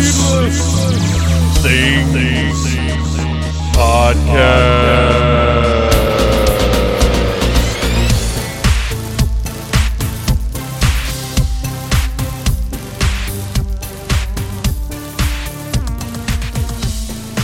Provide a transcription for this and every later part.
Needless, Things, Podcast.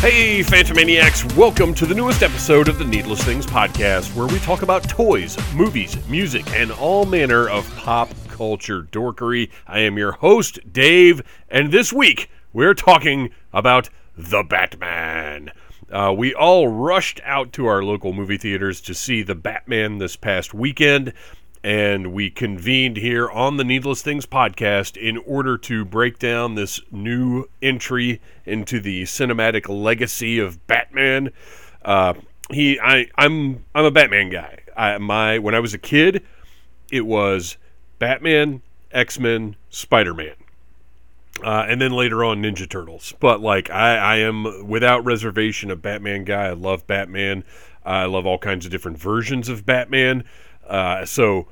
Hey, Phantomaniacs, welcome to the newest episode of the Needless Things Podcast, where we talk about toys, movies, music, and all manner of pop culture dorkery. I am your host, Dave, and this week we're talking about The Batman. Uh, we all rushed out to our local movie theaters to see The Batman this past weekend, and we convened here on the Needless Things podcast in order to break down this new entry into the cinematic legacy of Batman. Uh, he, I, I'm, I'm a Batman guy. I, my when I was a kid, it was Batman, X Men, Spider Man. Uh, and then later on Ninja Turtles. But like I, I am without reservation a Batman guy. I love Batman. I love all kinds of different versions of Batman. Uh, so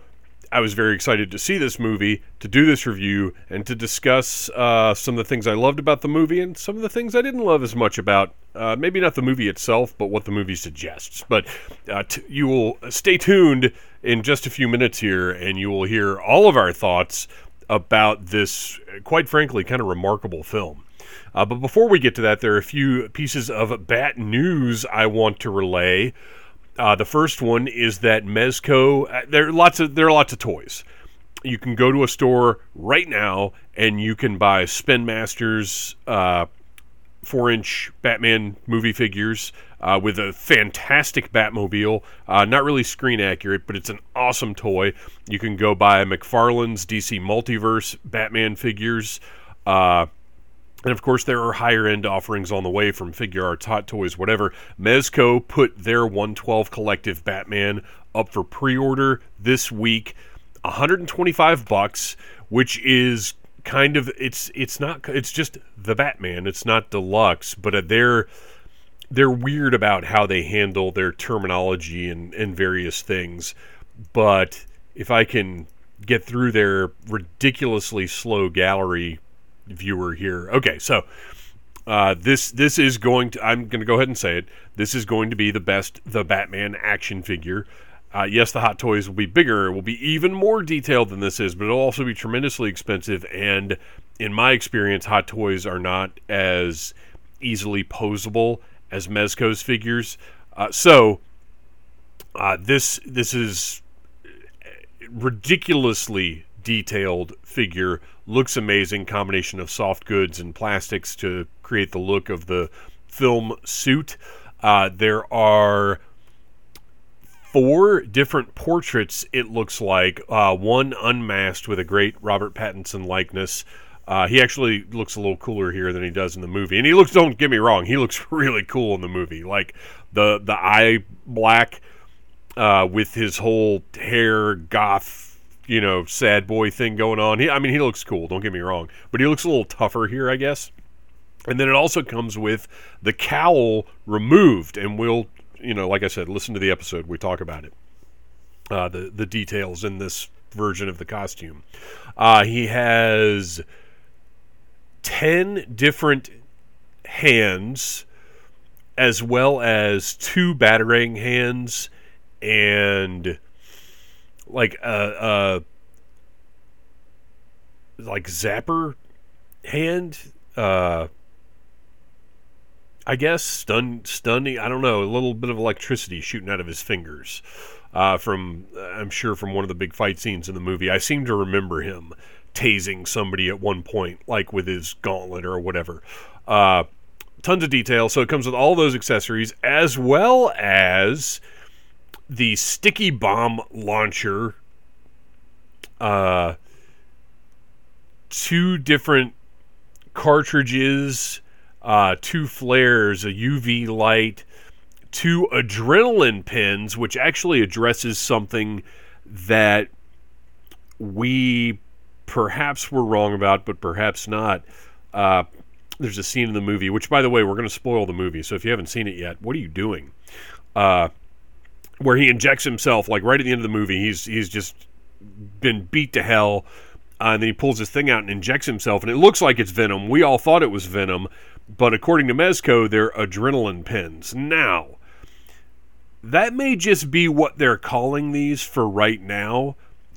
I was very excited to see this movie, to do this review, and to discuss uh, some of the things I loved about the movie and some of the things I didn't love as much about. Uh, maybe not the movie itself, but what the movie suggests. But uh, t- you will stay tuned in just a few minutes here, and you will hear all of our thoughts about this, quite frankly, kind of remarkable film. Uh, but before we get to that, there are a few pieces of bat news I want to relay. Uh, the first one is that Mezco. Uh, there are lots of there are lots of toys. You can go to a store right now and you can buy Spin Masters uh, four inch Batman movie figures uh, with a fantastic Batmobile. Uh, not really screen accurate, but it's an awesome toy. You can go buy McFarlane's DC Multiverse Batman figures. Uh, and of course, there are higher end offerings on the way from Figuarts, Hot Toys, whatever. Mezco put their 112 Collective Batman up for pre order this week. 125 bucks, which is kind of it's it's not it's just the Batman. It's not deluxe, but uh, they're they're weird about how they handle their terminology and and various things. But if I can get through their ridiculously slow gallery viewer here, okay, so. Uh, this this is going to I'm going to go ahead and say it. This is going to be the best the Batman action figure. Uh, yes, the Hot Toys will be bigger, It will be even more detailed than this is, but it'll also be tremendously expensive. And in my experience, Hot Toys are not as easily posable as Mezco's figures. Uh, so uh, this this is ridiculously detailed figure. Looks amazing. Combination of soft goods and plastics to create the look of the film suit. Uh, there are four different portraits, it looks like. Uh, one unmasked with a great Robert Pattinson likeness. Uh, he actually looks a little cooler here than he does in the movie, and he looks. Don't get me wrong, he looks really cool in the movie. Like the the eye black uh, with his whole hair goth, you know, sad boy thing going on. He, I mean, he looks cool. Don't get me wrong, but he looks a little tougher here, I guess. And then it also comes with the cowl removed, and we'll, you know, like I said, listen to the episode. We talk about it, uh, the the details in this version of the costume. Uh, he has 10 different hands as well as two battering hands and like a, a like zapper hand uh I guess stun stunning I don't know a little bit of electricity shooting out of his fingers uh, from I'm sure from one of the big fight scenes in the movie I seem to remember him tasing somebody at one point, like with his gauntlet or whatever. Uh, tons of detail. So it comes with all those accessories as well as the sticky bomb launcher. Uh, two different cartridges, uh, two flares, a UV light, two adrenaline pins, which actually addresses something that we perhaps we're wrong about, but perhaps not. Uh, there's a scene in the movie, which, by the way, we're going to spoil the movie. So if you haven't seen it yet, what are you doing? Uh, where he injects himself, like right at the end of the movie, he's he's just been beat to hell, Uh, and then he pulls his thing out and injects himself, and it looks like it's venom. We all thought it was venom, but according to Mezco, they're adrenaline pins. Now, that may just be what they're calling these for right now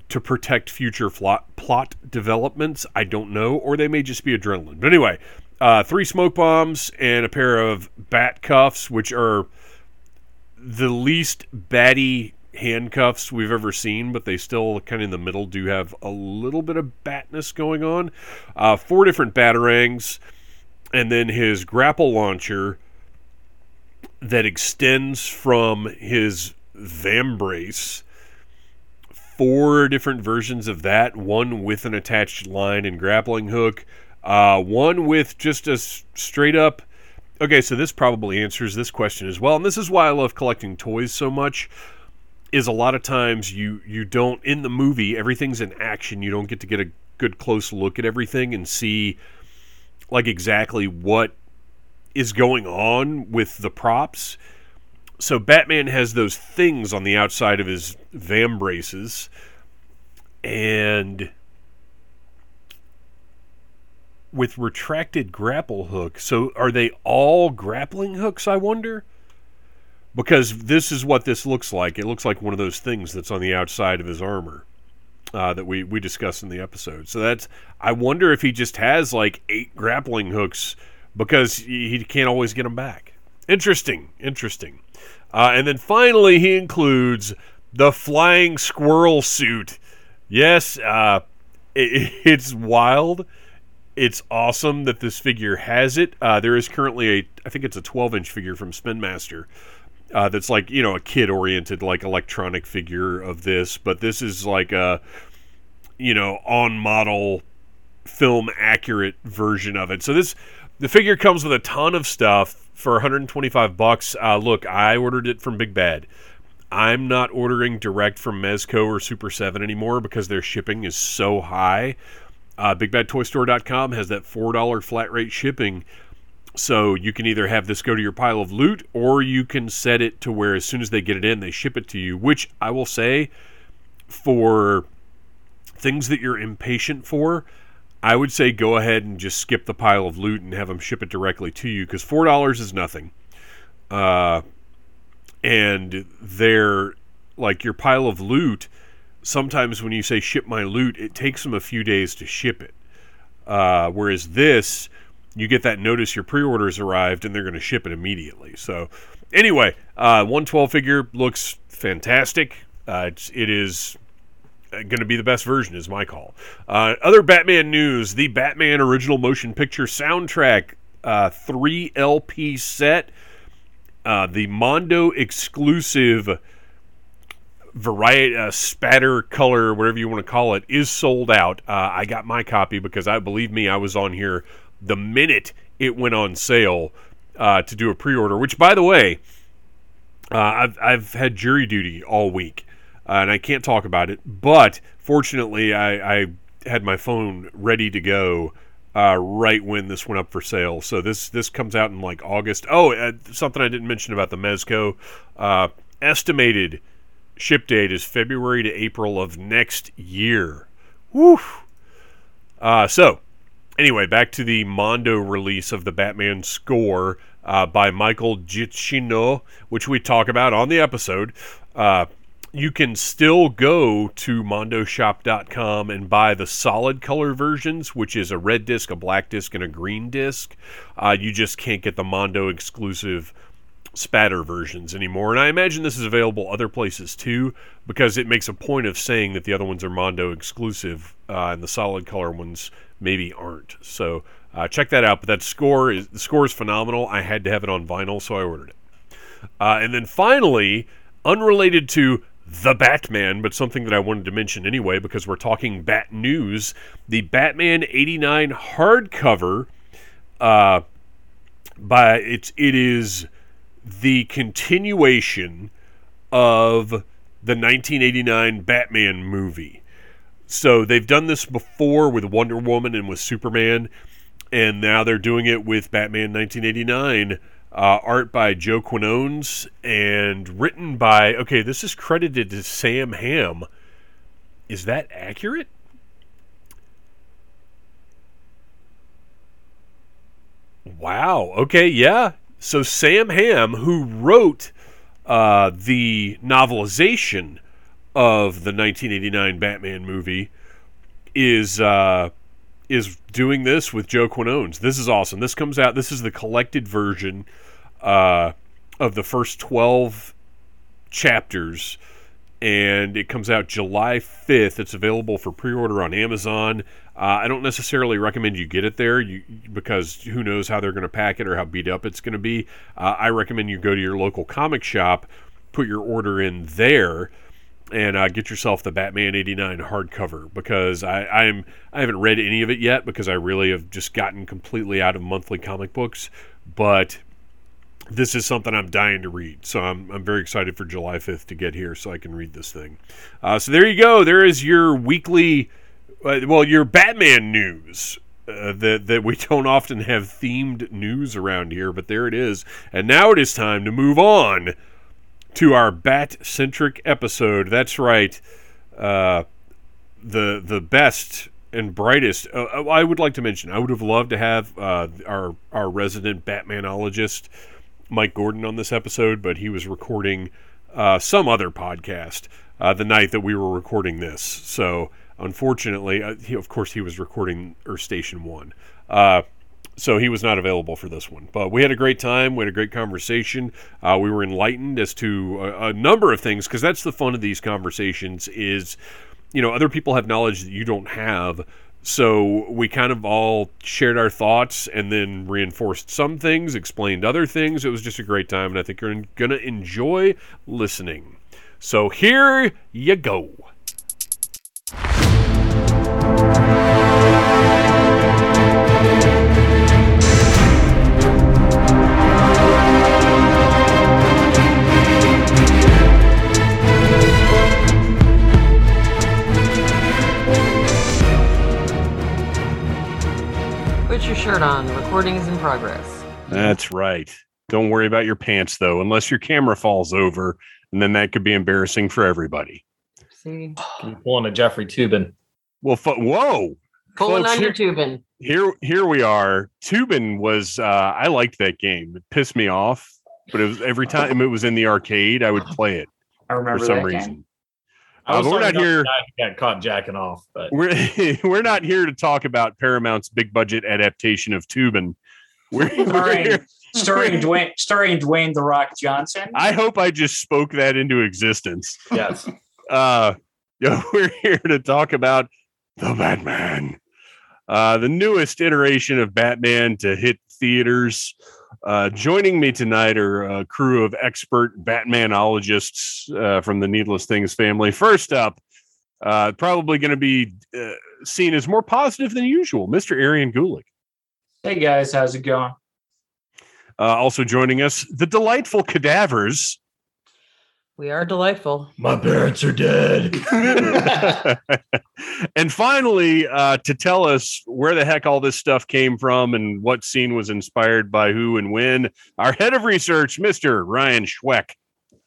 to protect future plot, plot developments. I don't know, or they may just be adrenaline. But anyway, uh, three smoke bombs and a pair of bat cuffs, which are the least batty handcuffs we've ever seen, but they still kind of in the middle do have a little bit of batness going on. Uh, four different batarangs, and then his grapple launcher that extends from his vambrace. Four different versions of that, one with an attached line and grappling hook, uh, one with just a straight up. Okay, so this probably answers this question as well, and this is why I love collecting toys so much is a lot of times you you don't in the movie everything's in action you don't get to get a good close look at everything and see like exactly what is going on with the props. So batman has those things on the outside of his vambraces and with retracted grapple hook so are they all grappling hooks i wonder? Because this is what this looks like. It looks like one of those things that's on the outside of his armor uh, that we we discussed in the episode. So that's I wonder if he just has like eight grappling hooks because he, can't always get them back. Interesting, interesting. Uh, and then finally, he includes the flying squirrel suit. Yes, uh, it, it's wild. It's awesome that this figure has it. Uh, there is currently a, I think it's a 12 inch figure from Spin Master uh, that's like you know a kid oriented like electronic figure of this but this is like a you know on model film accurate version of it. So this the figure comes with a ton of stuff for 125 bucks. Uh, look i ordered it from big bad. I'm not ordering direct from mezco or super 7 anymore because their shipping is so high. Uh, bigbadtoystore.com has that $4 flat rate shipping so you can either have this go to your pile of loot or you can set it to where as soon as they get it in, they ship it to you, which I will say for things that you're impatient for, I would say go ahead and just skip the pile of loot and have them ship it directly to you because $4 is nothing. Uh, and they're like your pile of loot. Sometimes when you say ship my loot, it takes them a few days to ship it. Uh, whereas this, you get that notice your pre-orders arrived and they're going to ship it immediately. So anyway, uh, 112 figure looks fantastic. Uh, it's, it is going to be the best version is my call. Uh, other Batman news: the Batman original motion picture soundtrack uh, three LP set, uh, the Mondo exclusive variety uh, spatter color whatever you want to call it is sold out uh, i got my copy because i believe me i was on here the minute it went on sale uh, to do a pre-order. Which, by the way, uh, I've I've had jury duty all week, uh, and I can't talk about it. But fortunately, I, I had my phone ready to go uh, right when this went up for sale. So this this comes out in like August. Oh, uh, something I didn't mention about the Mezco uh, estimated ship date is February to April of next year. Woo! so anyway, back to the Mondo release of the Batman score uh, by Michael Giacchino, which we talk about on the episode. Uh, you can still go to mondoshop.com and buy the solid color versions, which is a red disc, a black disc, and a green disc. Uh, you just can't get the Mondo exclusive spatter versions anymore. And I imagine this is available other places too, because it makes a point of saying that the other ones are Mondo exclusive uh, and the solid color ones maybe aren't. So uh, check that out. But that score is the score is phenomenal. I had to have it on vinyl, so I ordered it. Uh, and then finally, unrelated to the Batman, but something that I wanted to mention anyway because we're talking Bat News, the Batman '89 hardcover. Uh, by it's it is the continuation of the 1989 Batman movie. So they've done this before with Wonder Woman and with Superman, and now they're doing it with Batman 1989. Uh, art by Joe Quinones and written by okay, this is credited to Sam Hamm. Is that accurate? Wow. Okay. Yeah. So Sam Hamm, who wrote uh, the novelization of the 1989 Batman movie, is uh, is doing this with Joe Quinones. This is awesome. This comes out. This is the collected version uh, of the first 12 chapters and it comes out July 5th. It's available for pre-order on Amazon. Uh, I don't necessarily recommend you get it there you, because who knows how they're going to pack it or how beat up it's going to be. Uh, I recommend you go to your local comic shop, put your order in there, and uh, get yourself the Batman '89 hardcover because I, I'm I haven't read any of it yet because I really have just gotten completely out of monthly comic books, but this is something I'm dying to read. So I'm, I'm very excited for July 5th to get here so I can read this thing. Uh, so there you go. There is your weekly, uh, well, your Batman news. Uh, that that we don't often have themed news around here, but there it is. And now it is time to move on to our bat centric episode. That's right, uh, the the best and brightest. Uh, uh, I would like to mention. I would have loved to have uh, our our resident Batmanologist Mike Gordon on this episode, but he was recording uh, some other podcast uh, the night that we were recording this. So unfortunately, he, of course, he was recording Earth Station One. So he was not available for this one. But we had a great time. We had a great conversation. Uh, we were enlightened as to a, a number of things because that's the fun of these conversations. Is you know other people have knowledge that you don't have so we kind of all shared our thoughts and then reinforced some things, explained other things. It was just a great time, and I think you're going to enjoy listening. So here you go. Shirt on. The Recording is in progress. That's right. Don't worry about your pants though, unless your camera falls over, and then that could be embarrassing for everybody. See, pulling a Jeffrey Toobin. Well, fo- whoa, pulling Folks, on your Toobin. Here, here we are. Toobin was. Uh, I liked that game. It pissed me off, but it was every time it was in the arcade, I would play it. I remember for some reason. Game. Uh, we're not here. Got caught jacking off, but we're we're not here to talk about Paramount's big budget adaptation of Toobin. We're, starring, we're starring Dwayne, starring Dwayne the Rock Johnson. I hope I just spoke that into existence. Yes. Uh, yo, we're here to talk about the Batman, uh, the newest iteration of Batman to hit theaters. Uh, joining me tonight are a crew of expert Batmanologists uh, from the Needless Things family. First up, uh, probably going to be uh, seen as more positive than usual, Mr. Arian Gulick. Hey guys, how's it going? Uh, also joining us, the delightful cadavers. We are delightful. My parents are dead. and finally, uh, to tell us where the heck all this stuff came from and what scene was inspired by who and when, our head of research, Mr. Ryan Schweck.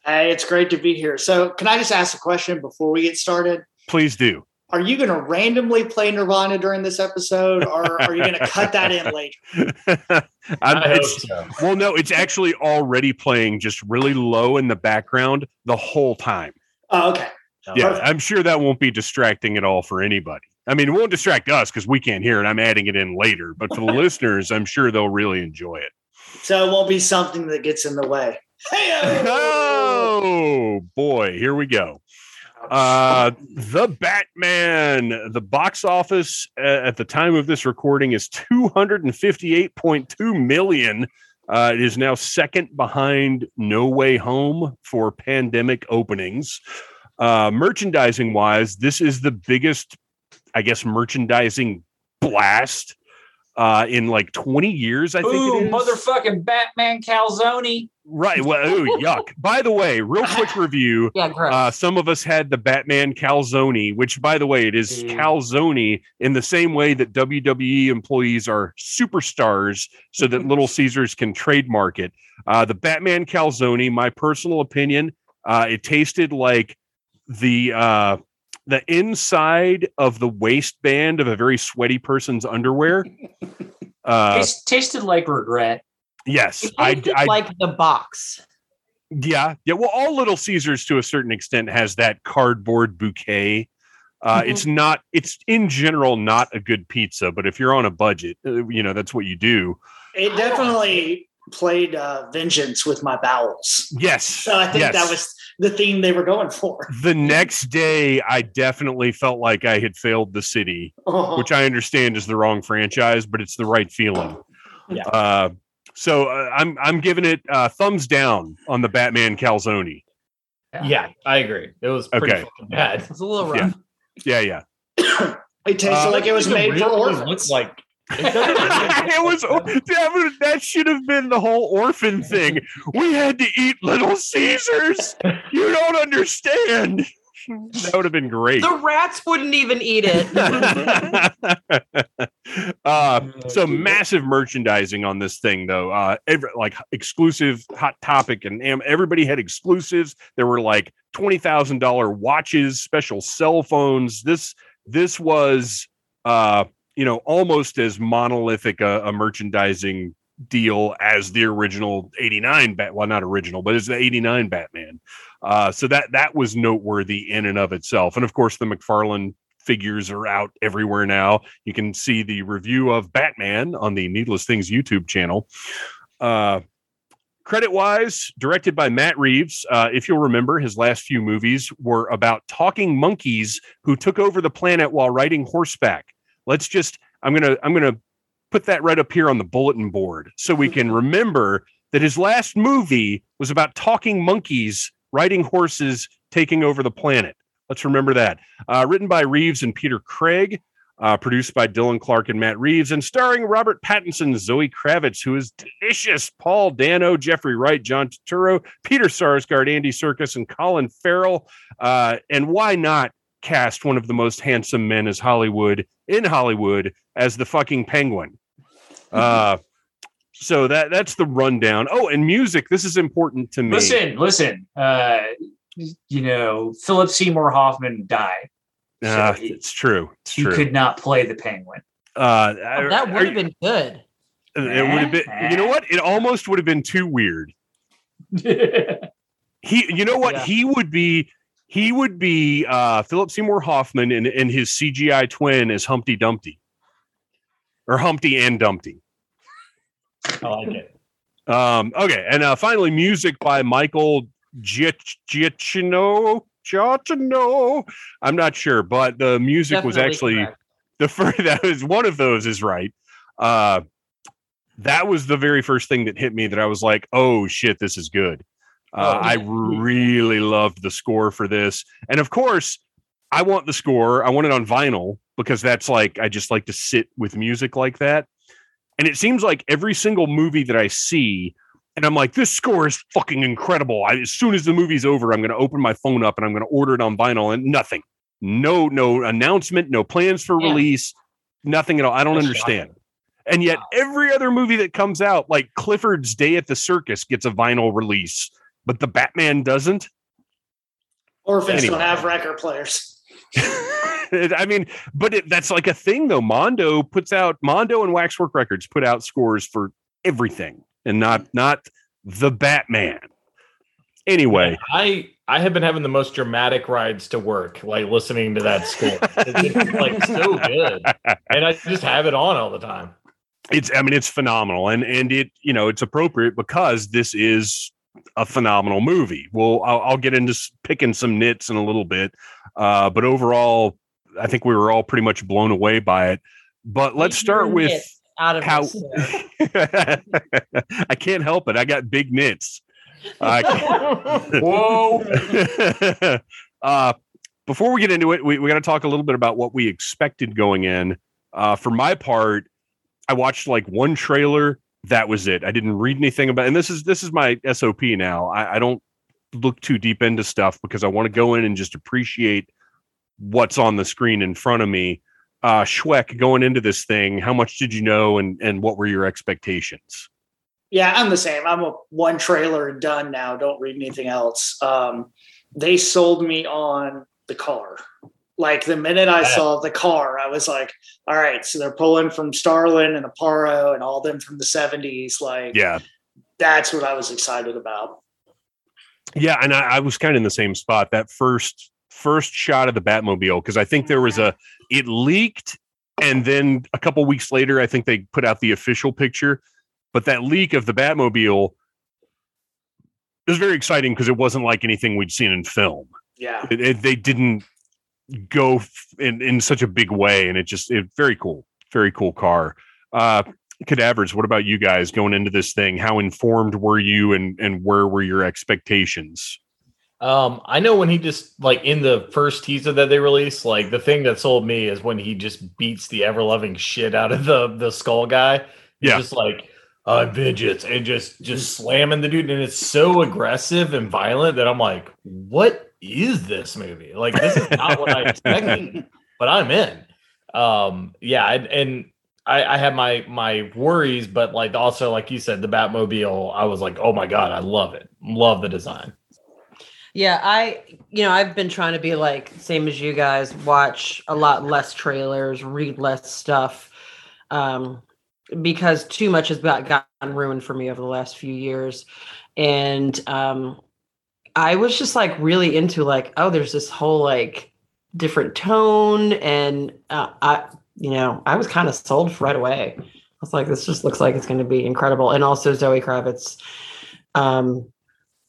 Hey, it's great to be here. So, can I just ask a question before we get started? Please do are you going to randomly play Nirvana during this episode, or are you going to cut that in later? so. Well, no, it's actually already playing just really low in the background the whole time. Oh, okay. Yeah, Perfect. I'm sure that won't be distracting at all for anybody. I mean, it won't distract us because we can't hear it. I'm adding it in later, but for the listeners, I'm sure they'll really enjoy it. So it won't be something that gets in the way. Hey, oh boy, here we go. Uh, the Batman, the box office at the time of this recording is 258.2 million. Uh, it is now second behind No Way Home for pandemic openings. Uh, merchandising wise, this is the biggest, I guess, merchandising blast uh, in like 20 years, I think. Ooh, motherfucking Batman calzone. Right. Well, ooh, yuck. By the way, real quick review. yeah, gross. Uh, some of us had the Batman calzone, which, by the way, it is mm. calzone in the same way that WWE employees are superstars, so that Little Caesars can trademark it. Uh, the Batman calzone, my personal opinion, uh, it tasted like the uh, the inside of the waistband of a very sweaty person's underwear. Uh, Taste, tasted like regret. Yes, I, I, like the box. yeah, yeah. Well, all Little Caesars to a certain extent has that cardboard bouquet. Uh, Mhm. It's not. It's in general not a good pizza, but if you're on a budget, uh, you know that's what you do. It definitely played uh, vengeance with my bowels. Yes. So I think yes. that was the theme they were going for. the next day. I definitely felt like I had failed the city, Uh-huh. which I understand is the wrong franchise, but it's the right feeling. Yeah. Uh, so uh, I'm I'm giving it uh, thumbs down on the Batman calzone. Yeah, I agree. It was pretty Okay. fucking bad. It's a little Yeah. rough. Yeah, yeah. it tasted Uh, like it was Doesn't made for orphans. Look like it was that, was- that should have been the whole orphan thing. We had to eat Little Caesars. You don't understand. That would have been great. The rats wouldn't even eat it. uh, so massive merchandising on this thing, though. Uh, every, like exclusive Hot Topic, and everybody had exclusives. There were like twenty thousand dollar watches, special cell phones. This this was, uh, you know, almost as monolithic a, a merchandising deal as the original 89 bat well not original but it's the 89 batman. Uh so that that was noteworthy in and of itself. And of course the mcfarlane figures are out everywhere now. You can see the review of batman on the needless things youtube channel. Uh credit wise directed by matt reeves uh, if you'll remember his last few movies were about talking monkeys who took over the planet while riding horseback. Let's just i'm gonna i'm gonna put that right up here on the bulletin board so we can remember that his last movie was about talking monkeys riding horses taking over the planet. Let's remember that. Uh, written by reeves and peter craig uh, produced by dylan clark and matt reeves and starring robert pattinson zoe kravitz who is delicious. Paul dano jeffrey wright john turturro peter sarsgaard andy Serkis, and colin farrell. Uh, and why not cast one of the most handsome men as hollywood in hollywood as the fucking penguin uh, so that that's the rundown. Oh, and music. This is important to me. Listen, listen. Uh, you know, Philip Seymour Hoffman died. Uh, so he- it's true. It's He true. could not play the penguin. uh, Oh, that would have been good. It would have been. You know what? It almost would have been too weird. He. You know what? Yeah. He would be. He would be uh, Philip Seymour Hoffman and, and his CGI twin as Humpty Dumpty, or Humpty and Dumpty. I like it. Um, okay, and uh, finally, music by Michael Giac- Giacchino. Giacchino. I'm not sure, but the music was actually correct. the first. That was one of those is right. Uh, that was the very first thing that hit me that I was like, "Oh shit, this is good." Uh, Oh, I really loved the score for this, and of course, I want the score. I want it on vinyl because that's like I just like to sit with music like that. And it seems like every single movie that I see, and I'm like, this score is fucking incredible. I, as soon as the movie's over, I'm going to open my phone up and I'm going to order it on vinyl, and nothing, no, no announcement, no plans for Yeah. release, nothing at all. I don't That's understand. And yet, every other movie that comes out, like Clifford's Day at the Circus, gets a vinyl release, but the Batman doesn't. Orphans Anyway. don't have record players. I mean, but it, that's like a thing though. Mondo puts out Mondo and Waxwork Records put out scores for everything, and not not the Batman. Anyway, I I have been having the most dramatic rides to work, like listening to that score. It's, it's, like so good, and I just have it on all the time. it's I mean it's phenomenal, and and it you know it's appropriate because this is a phenomenal movie. Well, I'll, I'll get into picking some nits in a little bit, uh, but overall, I think we were all pretty much blown away by it. But let's start with out of how. I can't help it. I got big nits. Whoa! uh, before we get into it, we, we got to talk a little bit about what we expected going in. Uh, for my part, I watched like one trailer. That was it. I didn't read anything about. And this is this is my SOP now. I, I don't look too deep into stuff because I want to go in and just appreciate what's on the screen in front of me. Uh, Schweck, going into this thing, how much did you know, and and what were your expectations? Yeah, I'm the same. I'm a one trailer and done now. Don't read anything else. Um, they sold me on the car. Like the minute I saw the car, I was like, all right, so they're pulling from Starlin and Aparo and all them from the 70s. Like, Yeah. that's what I was excited about. Yeah, and I, I was kind of in the same spot. That first first shot of the Batmobile, because I think there was a it leaked, and then a couple weeks later, I think they put out the official picture. But that leak of the Batmobile it was very exciting because it wasn't like anything we'd seen in film. Yeah. It, it- they didn't go in in such a big way, and it just it very cool, very cool car. Uh, cadavers. What about you guys going into this thing? How informed were you, and and where were your expectations? Um, I know when he just like in the first teaser that they released, like the thing that sold me is when he just beats the ever loving shit out of the the skull guy. He's Yeah. just like I'm vengeance and just just slamming the dude, and it's so aggressive and violent that I'm like, what is this movie? Like this is not what I expected, but I'm in. Um, yeah, and, and I, I had my my worries, but like also like you said, the Batmobile, I was like, oh my god, I love it, love the design. Yeah, I you know, I've been trying to be like same as you guys, watch a lot less trailers, read less stuff. Um because too much has got gotten ruined for me over the last few years. And um I was just like really into like, oh, there's this whole like different tone and uh, I you know, I was kind of sold right away. I was like, this just looks like it's going to be incredible. And also Zoe Kravitz um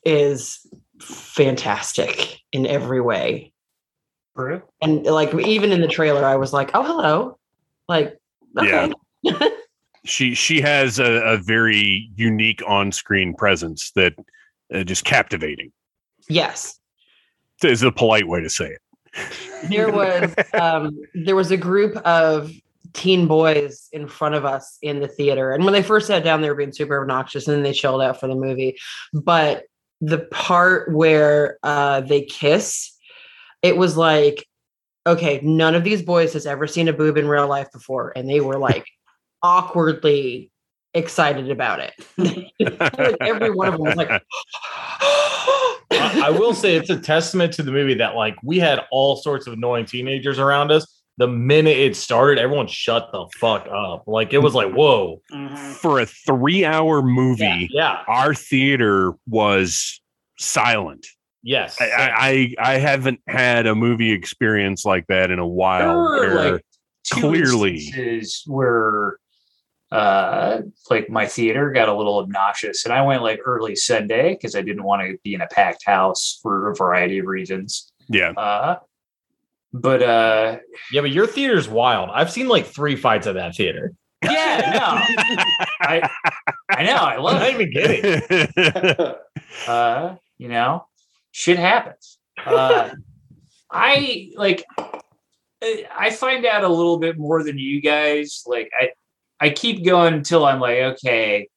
is fantastic in every way. True. And like even in the trailer, I was like, "Oh, hello!" Like, okay, She she has a, a very unique on screen presence that uh, just captivating. yes. Is the polite way to say it. There was um, there was a group of teen boys in front of us in the theater, and when they first sat down, they were being super obnoxious, and then they chilled out for the movie. But the part where uh, they kiss, it was like, okay, none of these boys has ever seen a boob in real life before, and they were like awkwardly excited about it. every one of them was like, I, I will say it's a testament to the movie that like we had all sorts of annoying teenagers around us. The minute it started, everyone shut the fuck up. Like it was like, whoa, Mhm. For a three hour movie, yeah, our theater was silent. yes. I, I I I haven't had a movie experience like that in a There while. were where- like two clearly- instances where uh like my theater got a little obnoxious and I went like early Sunday because I didn't want to be in a packed house for a variety of reasons. yeah, Uh but uh yeah, but your theater's wild. I've seen like three fights at that theater. yeah, no. I I know, I love I'm love not it. even kidding. uh you know shit happens uh i like i find out a little bit more than you guys like i i keep going until i'm like okay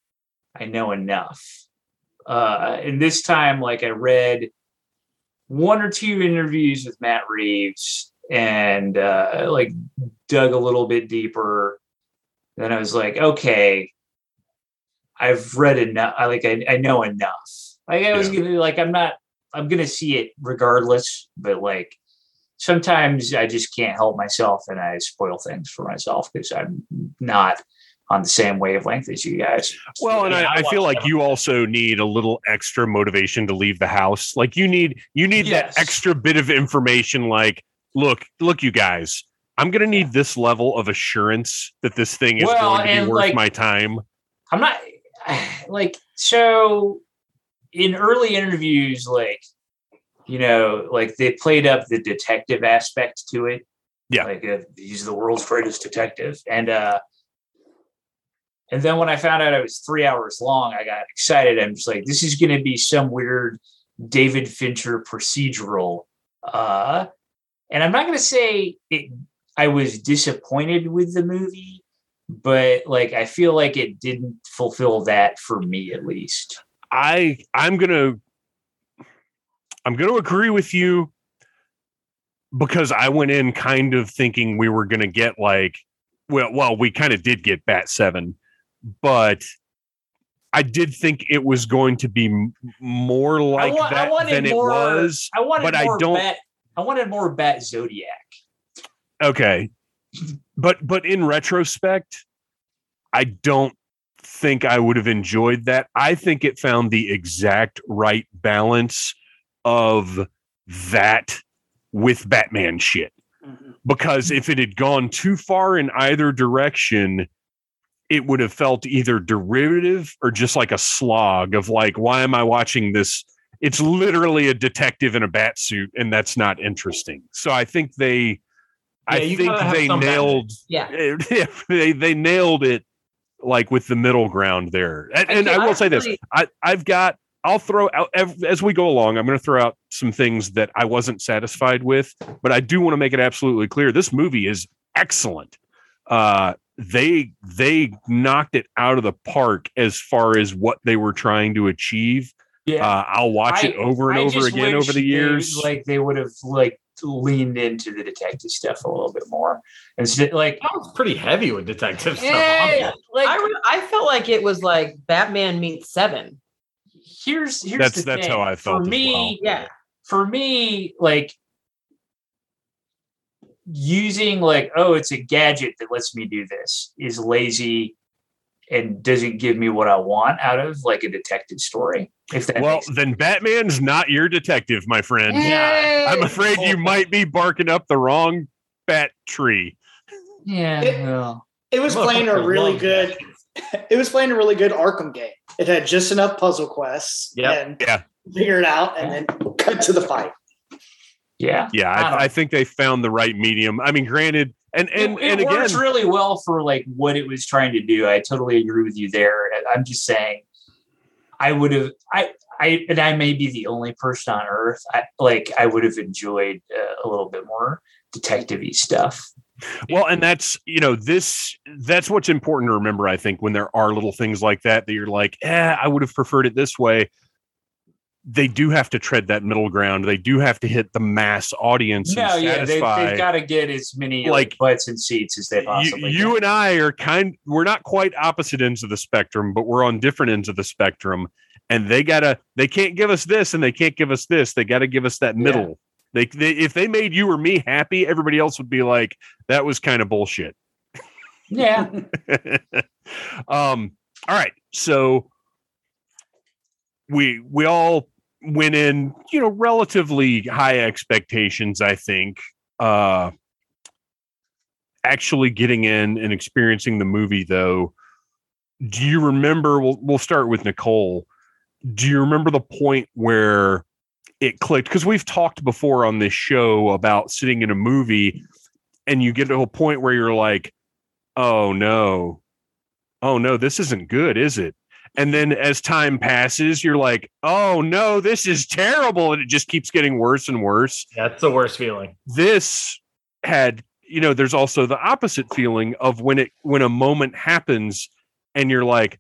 i know enough uh and this time like i read one or two interviews with matt reeves and uh like dug a little bit deeper then i was like okay I've read enough. I like I, I know enough. Like I was gonna like I'm not I'm gonna see it regardless, but like sometimes I just can't help myself and I spoil things for myself because I'm not on the same wavelength as you guys. Well, and I, I I feel like that. you also need a little extra motivation to leave the house. Like you need you need Yes. that extra bit of information. Like, look, look, you guys, I'm gonna need this level of assurance that this thing is Well, going to be worth like- my time. I'm not like so in early interviews, like you know, like they played up the detective aspect to it. Yeah. like uh, he's the world's greatest detective, and uh, and then when I found out it was three hours long, I got excited. I'm just like, this is going to be some weird David Fincher procedural. Uh, and I'm not going to say it. I was disappointed with the movie but like I feel like it didn't fulfill that for me at least. I I'm gonna I'm gonna agree with you because I went in kind of thinking we were gonna get like well well we kind of did get Bat Seven, but I did think it was going to be more like I that wanted than more- it was. I wanted But I more don't- Bat, I wanted more Bat Zodiac. Okay. But but in retrospect, I don't think I would have enjoyed that. I think it found the exact right balance of that with Batman shit. Mhm. Because if it had gone too far in either direction, it would have felt either derivative or just like a slog of like, why am I watching this? It's literally a detective in a bat suit, and that's not interesting. So I think they I Yeah, you think they nailed Yeah. they they nailed it like with the middle ground there. And, and I, I will say this: I I've got I'll throw out as we go along. I'm going to throw out some things that I wasn't satisfied with, but I do want to make it absolutely clear: this movie is excellent. Uh, they they knocked it out of the park as far as what they were trying to achieve. Yeah. Uh, I'll watch it over and I over again over the they- years. like they would have like leaned into the detective stuff a little bit more instead. Like, That was pretty heavy with detective stuff. eh, like I, re- I felt like it was like Batman meets Seven. here's here's That's- the that's thing. how I felt For me, well. Yeah. for me, like using like oh, it's a gadget that lets me do this is lazy and doesn't give me what I want out of like a detective story. If that well, then Batman's not your detective, my friend. Eh, I'm afraid you might be barking up the wrong bat tree. Yeah. It- well, It was playing a really loves good. It was playing a really good Arkham game. It had just enough puzzle quests Yep. and Yeah. figure it out, and then cut to the fight. Yeah. Yeah, I I, think they found the right medium. I mean, granted, and and it, it and again, works really well for like what it was trying to do. I totally agree with you there. I'm just saying, I would have, I, I, and I may be the only person on earth. I like, I would have enjoyed uh, a little bit more detective-y stuff. well, and that's you know this that's what's important to remember. I think when there are little things like that that you're like, eh, I would have preferred it this way. They do have to tread that middle ground. They do have to hit the mass audience. No, yeah, they, they've got to get as many Like, butts and seats as they possibly you can. and I are kind we're not quite opposite ends of the spectrum, but we're on different ends of the spectrum. And they gotta they can't give us this and they can't give us this. They gotta give us that Yeah. middle. They, they if they made you or me happy, everybody else would be like, that was kind of bullshit. Yeah, um all right. So we we all went in, you know, relatively high expectations, I think. Uh actually getting in and experiencing the movie though. Do you remember we'll, we'll start with nicole. Do you remember the point where it clicked? Because we've talked before on this show about sitting in a movie and you get to a point where you're like oh no. Oh no this isn't good is it and then as time passes you're like oh no this is terrible and it just keeps getting worse and worse That's the worst feeling. this had you know there's also the opposite feeling of when it when a moment happens and you're like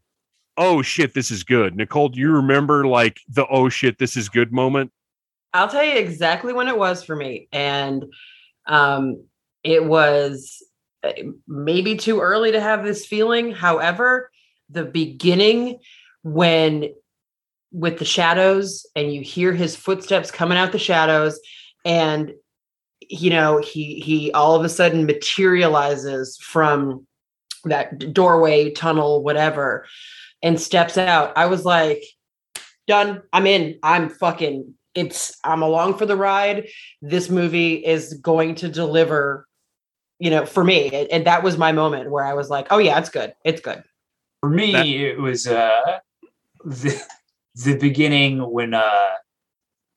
oh shit this is good nicole do you remember like the oh shit this is good moment I'll tell you exactly when it was for me. And um, it was uh, maybe too early to have this feeling. However, the beginning when with the shadows and you hear his footsteps coming out the shadows and you know he he all of a sudden materializes from that doorway tunnel whatever and steps out. I was like done. I'm in. I'm fucking it's i'm along for the ride. This movie is going to deliver you know for me. And, that was my moment where i was like oh yeah it's good. It's good for me That- it was uh the, the beginning when uh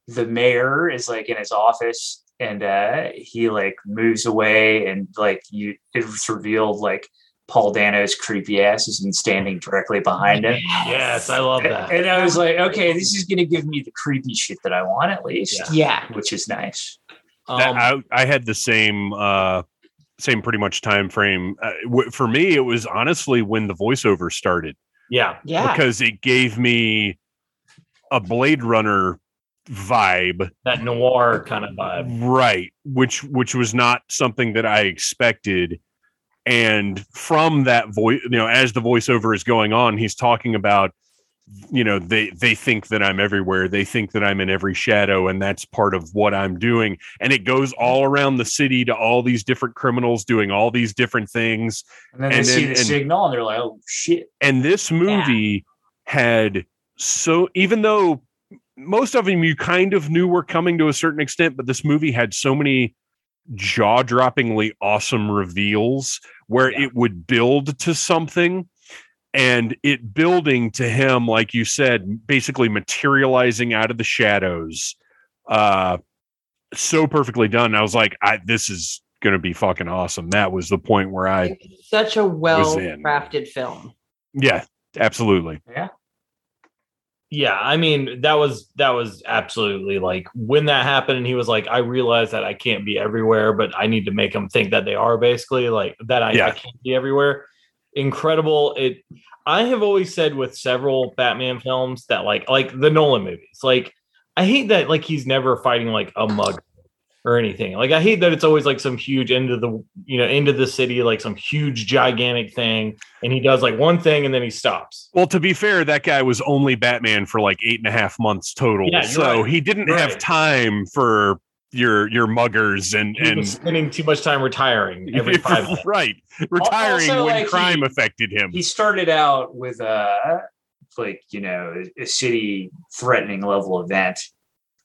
the mayor is like in his office and uh he like moves away and like you it's revealed like paul dano's creepy ass has been standing directly behind him Yes, I love that. and i was like okay this is gonna give me the creepy shit that i want at least Yeah. yeah which is nice Um, I, I had the same uh same pretty much time frame. Uh, w- for me it was honestly when the voiceover started. Yeah, yeah. Because it gave me a blade runner vibe. That noir kind of vibe. right which which was not something that i expected. And from that voice you know as the voiceover is going on he's talking about you know they they think that i'm everywhere. They think that i'm in every shadow and that's part of what i'm doing. And it goes mm-hmm. all around the city to all these different criminals doing all these different things. And then they And see the and- signal and they're like, "Oh shit!" and this movie had so even though most of them you kind of knew were coming to a certain extent but this movie had so many jaw-droppingly awesome reveals where Yeah. it would build to something and it building to him like you said basically materializing out of the shadows uh so perfectly done i was like i this is gonna be fucking awesome that was the point where i It's such a well crafted film. yeah absolutely Yeah. Yeah, I mean that was that was absolutely like when that happened, and he was like, I realize that I can't be everywhere, but I need to make them think that they are basically like that. I, Yeah. I can't be everywhere. Incredible. It. I have always said with several Batman films that like like the Nolan movies, like I hate that like he's never fighting like a mug or anything. Like I hate that it's always like some huge into the you know into the city like some huge gigantic thing, and he does like one thing and then he stops. Well, to be fair, that guy was only Batman for like eight and a half months total. Yeah, so right. he didn't You're have time for your your muggers and He and spending too much time retiring every five minutes. right retiring Also, when like, crime he- affected him. He started out with a like you know a city threatening level event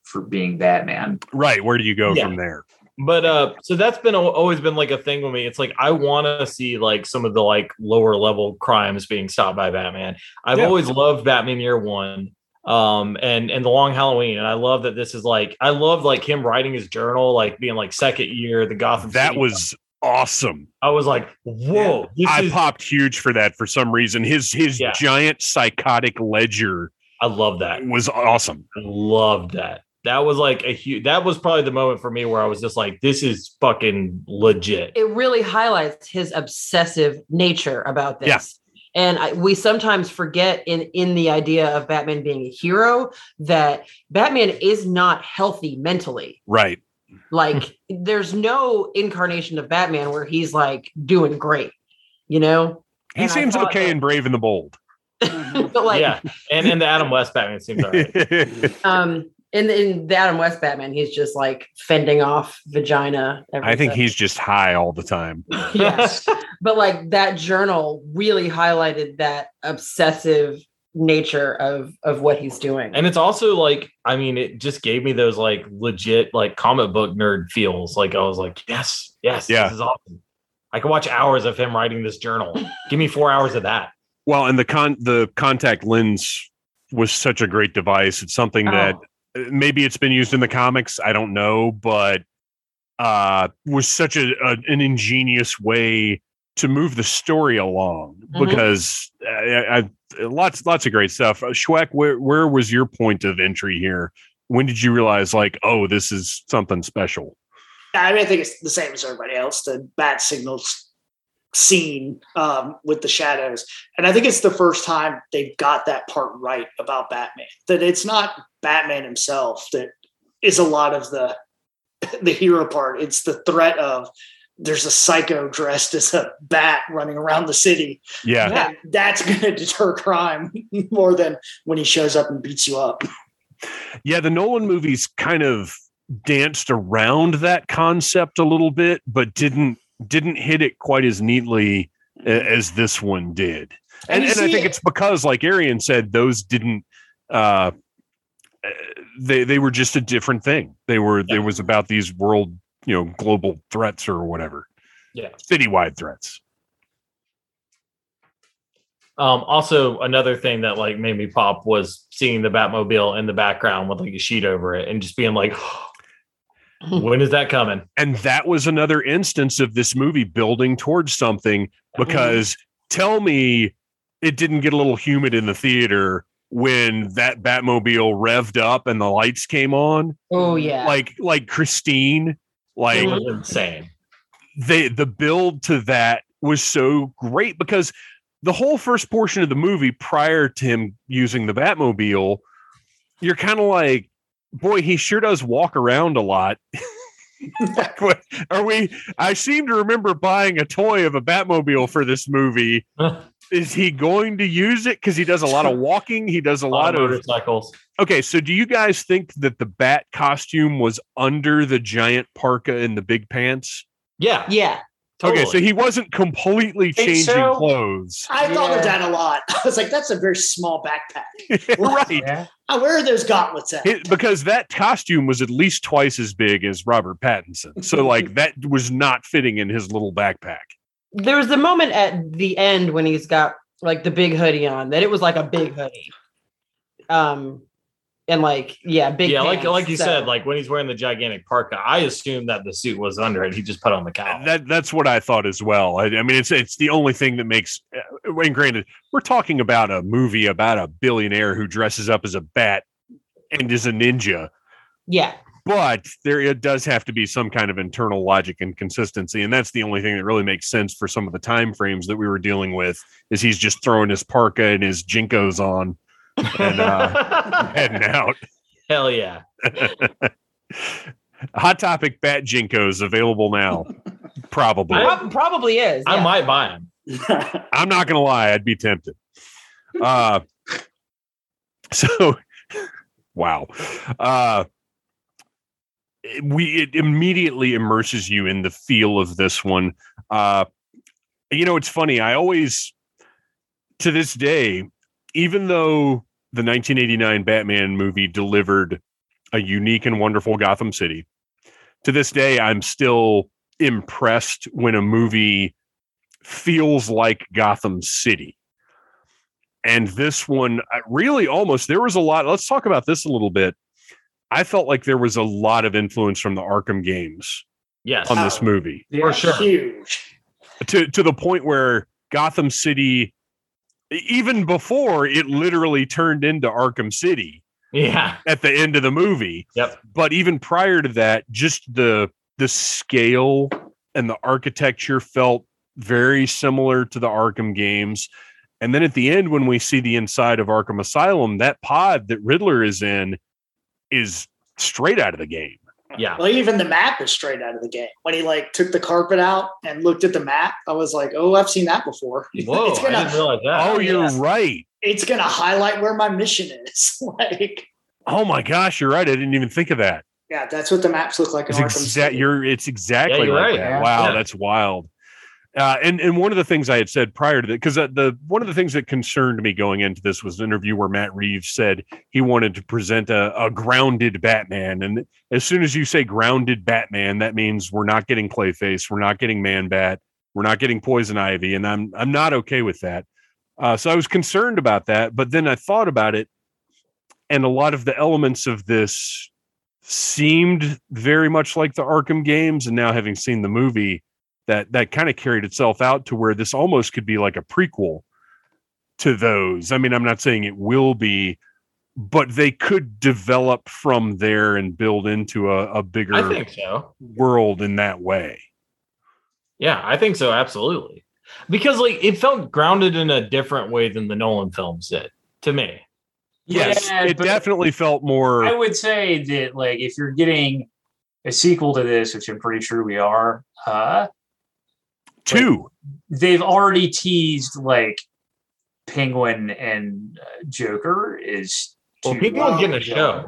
for being Batman. Right. Where do you go Yeah. from there? But uh, so that's been always been like a thing with me. It's like I want to see like some of the like lower level crimes being stopped by Batman. I've Yeah. always loved Batman Year One, um, and and the Long Halloween, and I love that this is like I love like him writing his journal, like being like second year the Gotham. That City. was awesome. I was like, whoa, this I is, popped huge for that for some reason. His his Yeah. giant psychotic ledger I love that. was awesome. I loved that. That was like a huge. That was probably the moment for me where I was just like, this is fucking legit. It really highlights his obsessive nature about this. Yeah. And I, we sometimes forget in in the idea of Batman being a hero that Batman is not healthy mentally. Right. Like there's no incarnation of Batman where he's like doing great, you know? He And seems thought okay that- in Brave and the Bold. but like yeah, and and the Adam West Batman seems all right. um in, in the Adam West Batman, he's just like fending off vagina. I think everything. he's just high all the time. yes. but like that journal really highlighted that obsessive nature of of what he's doing. And it's also like, I mean, it just gave me those like legit like comic book nerd feels. Like I was like, yes, yes, Yeah. this is awesome. I could watch hours of him writing this journal. Give me four hours of that. Well, and the con the contact lens was such a great device. It's something that Oh. Maybe it's been used in the comics. I don't know, but uh, was such a, a an ingenious way to move the story along Mhm. because uh, I, I, lots lots of great stuff. Uh, Schweck, where where was your point of entry here? When did you realize like, oh, this is something special? I mean, I think it's the same as everybody else. The bat signals scene um, with the shadows, and I think it's the first time they've got that part right about Batman. That it's not Batman himself that is a lot of the the hero part. It's the threat of there's a psycho dressed as a bat running around the city. Yeah. And that's going to deter crime more than when he shows up and beats you up. yeah. The Nolan movies kind of danced around that concept a little bit, but didn't didn't hit it quite as neatly as this one did. And, you and I think it- it's because, like Arian said, those didn't. Uh, uh, they they were just a different thing. They were Yeah. there was about these world, you know, global threats or whatever, Yeah. citywide threats. Um, also, another thing that like made me pop was seeing the Batmobile in the background with like a sheet over it and just being like, when is that coming? And that was another instance of this movie building towards something because tell me it didn't get a little humid in the theater when that Batmobile revved up and the lights came on. oh yeah. Like like Christine, It like was insane. they the build to that was so great because the whole first portion of the movie prior to him using the Batmobile, you're kind of like, boy, he sure does walk around a lot. Like, what- Are we? I seem to remember buying a toy of a Batmobile for this movie. Is he going to use it? Because he does a lot of walking. He does a lot of. motorcycles. Okay, so do you guys think that the bat costume was under the giant parka and the big pants? Yeah. Yeah. Okay, so he wasn't completely changing so? clothes. I thought of that a lot. I was like, that's a very small backpack. right. Yeah. Oh, where are those gauntlets at? It- because that costume was at least twice as big as Robert Pattinson. So like that was not fitting in his little backpack. There was a moment at the end when he's got like the big hoodie on that it was like a big hoodie. Um and like yeah, big yeah, like pants, like you so- said, like when he's wearing the gigantic parka, I assume that the suit was under it. He just put on the cowl. That that's what I thought as well. I, I mean, it's it's the only thing that makes. uh, And granted, we're talking about a movie about a billionaire who dresses up as a bat and is a ninja. yeah. But there it does have to be some kind of internal logic and consistency, and that's the only thing that really makes sense for some of the time frames that we were dealing with. Is he's just throwing his parka and his JNCOs on and uh, heading out. Hell yeah. Hot topic bat JNCOs available now. Probably. Prob- probably is. I yeah. might buy them. I'm not gonna lie, I'd be tempted. Uh so wow. Uh we it immediately immerses you in the feel of this one. Uh you know, it's funny, I always to this day, even though the 1989 Batman movie delivered a unique and wonderful Gotham City, to this day I'm still impressed when a movie feels like Gotham City. And this one really almost there was a lot. Let's talk about this a little bit. I felt like there was a lot of influence from the Arkham games Yes. on this uh, movie Yeah. For sure. Huge. to to the point where Gotham City even before it literally turned into Arkham City Yeah. at the end of the movie. Yep. But even prior to that, just the the scale and the architecture felt very similar to the Arkham games. And then at the end, when we see the inside of Arkham Asylum, that pod that Riddler is in is straight out of the game. Yeah. Well, even the map is straight out of the game. When he like took the carpet out and looked at the map, I was like, "Oh, I've seen that before." Whoa. it's gonna didn't realize that. Oh, you're yeah. right. it's gonna highlight where my mission is. like, Oh my gosh, you're right. I didn't even think of that. yeah, that's what the maps look like in It's Arkham. City. You're. It's exactly you're like right. that. Yeah. Wow, Yeah. that's wild. Uh, and and one of the things I had said prior to that, because the, the one of the things that concerned me going into this was an interview where Matt Reeves said he wanted to present a, a grounded Batman, and as soon as you say grounded Batman, that means we're not getting Clayface, we're not getting Man Bat, we're not getting Poison Ivy, and I'm I'm not okay with that. Uh, so I was concerned about that, but then I thought about it, and a lot of the elements of this seemed very much like the Arkham games, and now having seen the movie, that that kind of carried itself out to where this almost could be like a prequel to those. I mean, I'm not saying it will be, but they could develop from there and build into a, a bigger I think so. world in that way. Yeah, I think so. Absolutely. Because like it felt grounded in a different way than the Nolan films did to me. Yes, Yeah, it definitely felt more. I would say that like if you're getting a sequel to this, which I'm pretty sure we are, uh, two. they've already teased like Penguin and uh, Joker is Well, two Penguin's getting a show.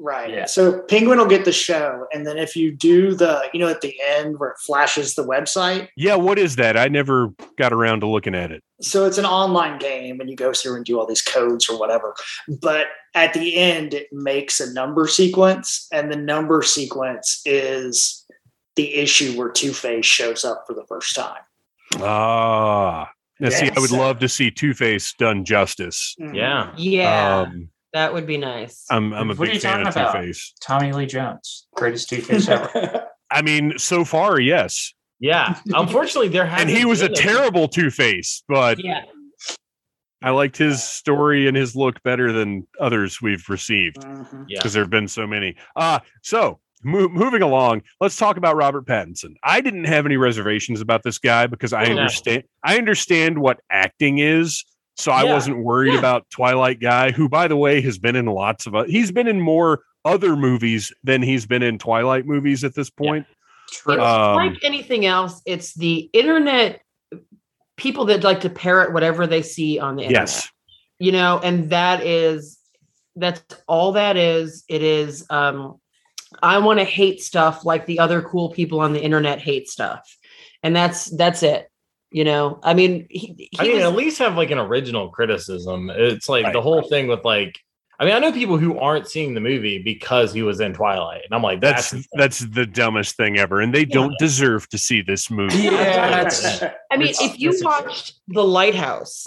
Right. Yeah. So Penguin will get the show, and then if you do the, you know, at the end where it flashes the website, Yeah, what is that? I never got around to looking at it. so it's an online game, and you go through and do all these codes or whatever. But at the end, it makes a number sequence, and the number sequence is the issue where Two Face shows up for the first time. Ah, now see, I would love to see Two Face done justice. Yeah. Yeah, Um, that would be nice. I'm I'm a What big fan of Two Face. Tommy Lee Jones, greatest Two Face ever. I mean, so far, yes. Yeah. Unfortunately, there has And he was a terrible Two Face, but yeah, I liked his story and his look better than others we've received Mhm. Yeah. because there have been so many. Uh so mo- moving along, let's talk about Robert Pattinson. I didn't have any reservations about this guy because I no. understand I understand what acting is. So I Yeah. wasn't worried Yeah. about Twilight guy, who by the way has been in lots of uh, he's been in more other movies than he's been in Twilight movies at this point. True. It's Um, like anything else, it's the internet people that like to parrot whatever they see on the internet. Yes. You know, and that is that's all that is. It is um I want to hate stuff like the other cool people on the internet hate stuff. And that's that's it. You know, I mean, he, he I mean, was- at least have like an original criticism. It's like Right. the whole thing with like, I mean, I know people who aren't seeing the movie because he was in Twilight, and I'm like, That's that's, that's the dumbest thing ever, and they don't deserve to see this movie. Yeah, that's, I mean, it's- if you watched The Lighthouse,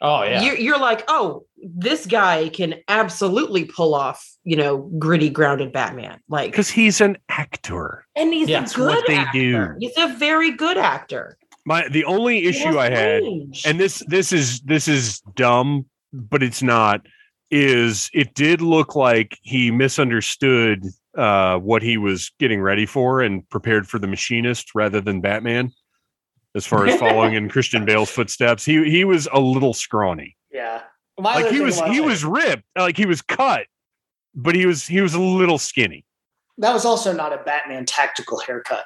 oh yeah, you're, you're like, oh, this guy can absolutely pull off, you know, gritty, grounded Batman. Like, Because he's an actor. and he's Yeah, a good what they actor. do. He's a very good actor. My the only He issue I had, range. and this this is this is dumb, but it's not. Is it did look like he misunderstood uh, what he was getting ready for and prepared for the machinist rather than Batman. As far as following in Christian Bale's footsteps, he he was a little scrawny. yeah. My Like he was he was ripped, like he was cut, but he was he was a little skinny. that was also not a Batman tactical haircut.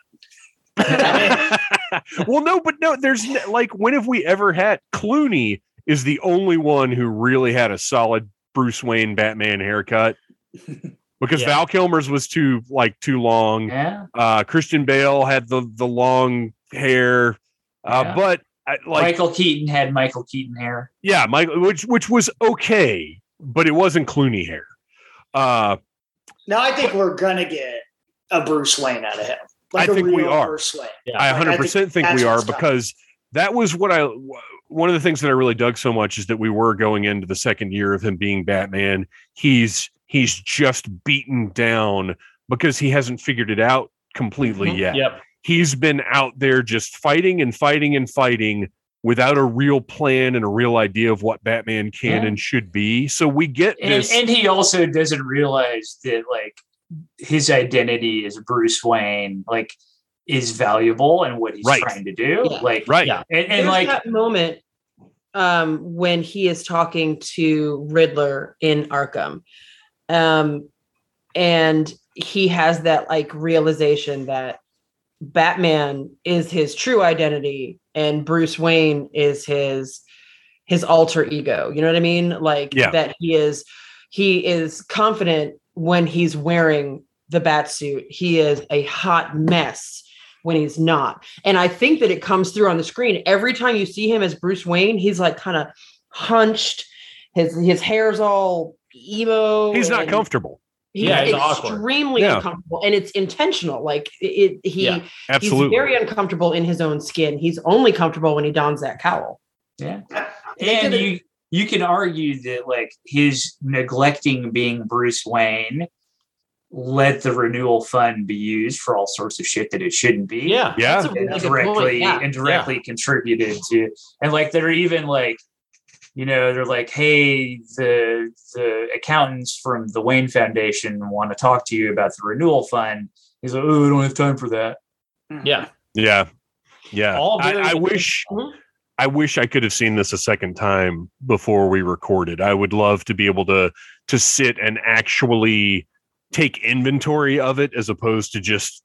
well, no, but no, there's like, when have we ever had Clooney is the only one who really had a solid Bruce Wayne Batman haircut because Yeah. Val Kilmer's was too like too long. yeah. Uh, Christian Bale had the the long hair, uh, Yeah. but I, like, Michael Keaton had Michael Keaton hair. yeah, Michael, which which was okay, but it wasn't Clooney hair. Uh, Now I think we're gonna get a Bruce Wayne out of him. I a think we are. Bruce Wayne. yeah. I Like, 100% think, think we are what's coming. because that was what I one of the things that I really dug so much is that we were going into the second year of him being Batman. He's he's just beaten down because he hasn't figured it out completely Mhm. yet. Yep. He's been out there just fighting and fighting and fighting without a real plan and a real idea of what Batman can Yeah. and should be. So we get And, this and he also doesn't realize that like his identity as Bruce Wayne like is valuable and what he's Right. trying to do. Yeah. Like right. Yeah. and, and like that moment um, when he is talking to Riddler in Arkham, um, and he has that like realization that Batman is his true identity and Bruce Wayne is his his alter ego. You know what I mean? Like Yeah. that he is he is confident when he's wearing the bat suit. He is a hot mess when he's not. And I think that it comes through on the screen every time you see him as Bruce Wayne. He's like kind of hunched. His his hair's all emo. He's not and comfortable. He's Yeah, he's awkward. extremely Yeah. uncomfortable, and it's intentional. Like it, he Yeah, Absolutely. he's very uncomfortable in his own skin. He's only comfortable when he dons that cowl. yeah. And you you can argue that like his neglecting being Bruce Wayne let the renewal fund be used for all sorts of shit that it shouldn't be. Yeah. yeah. That's a really good point. indirectly Yeah. contributed to and like they're even like you know they're like hey the the accountants from the wayne foundation want to talk to you about the renewal fund he's like oh i don't have time for that hmm. Yeah. Yeah. Yeah. All I, I wish. I wish I could have seen this a second time before we recorded. I would love to be able to to sit and actually take inventory of it as opposed to just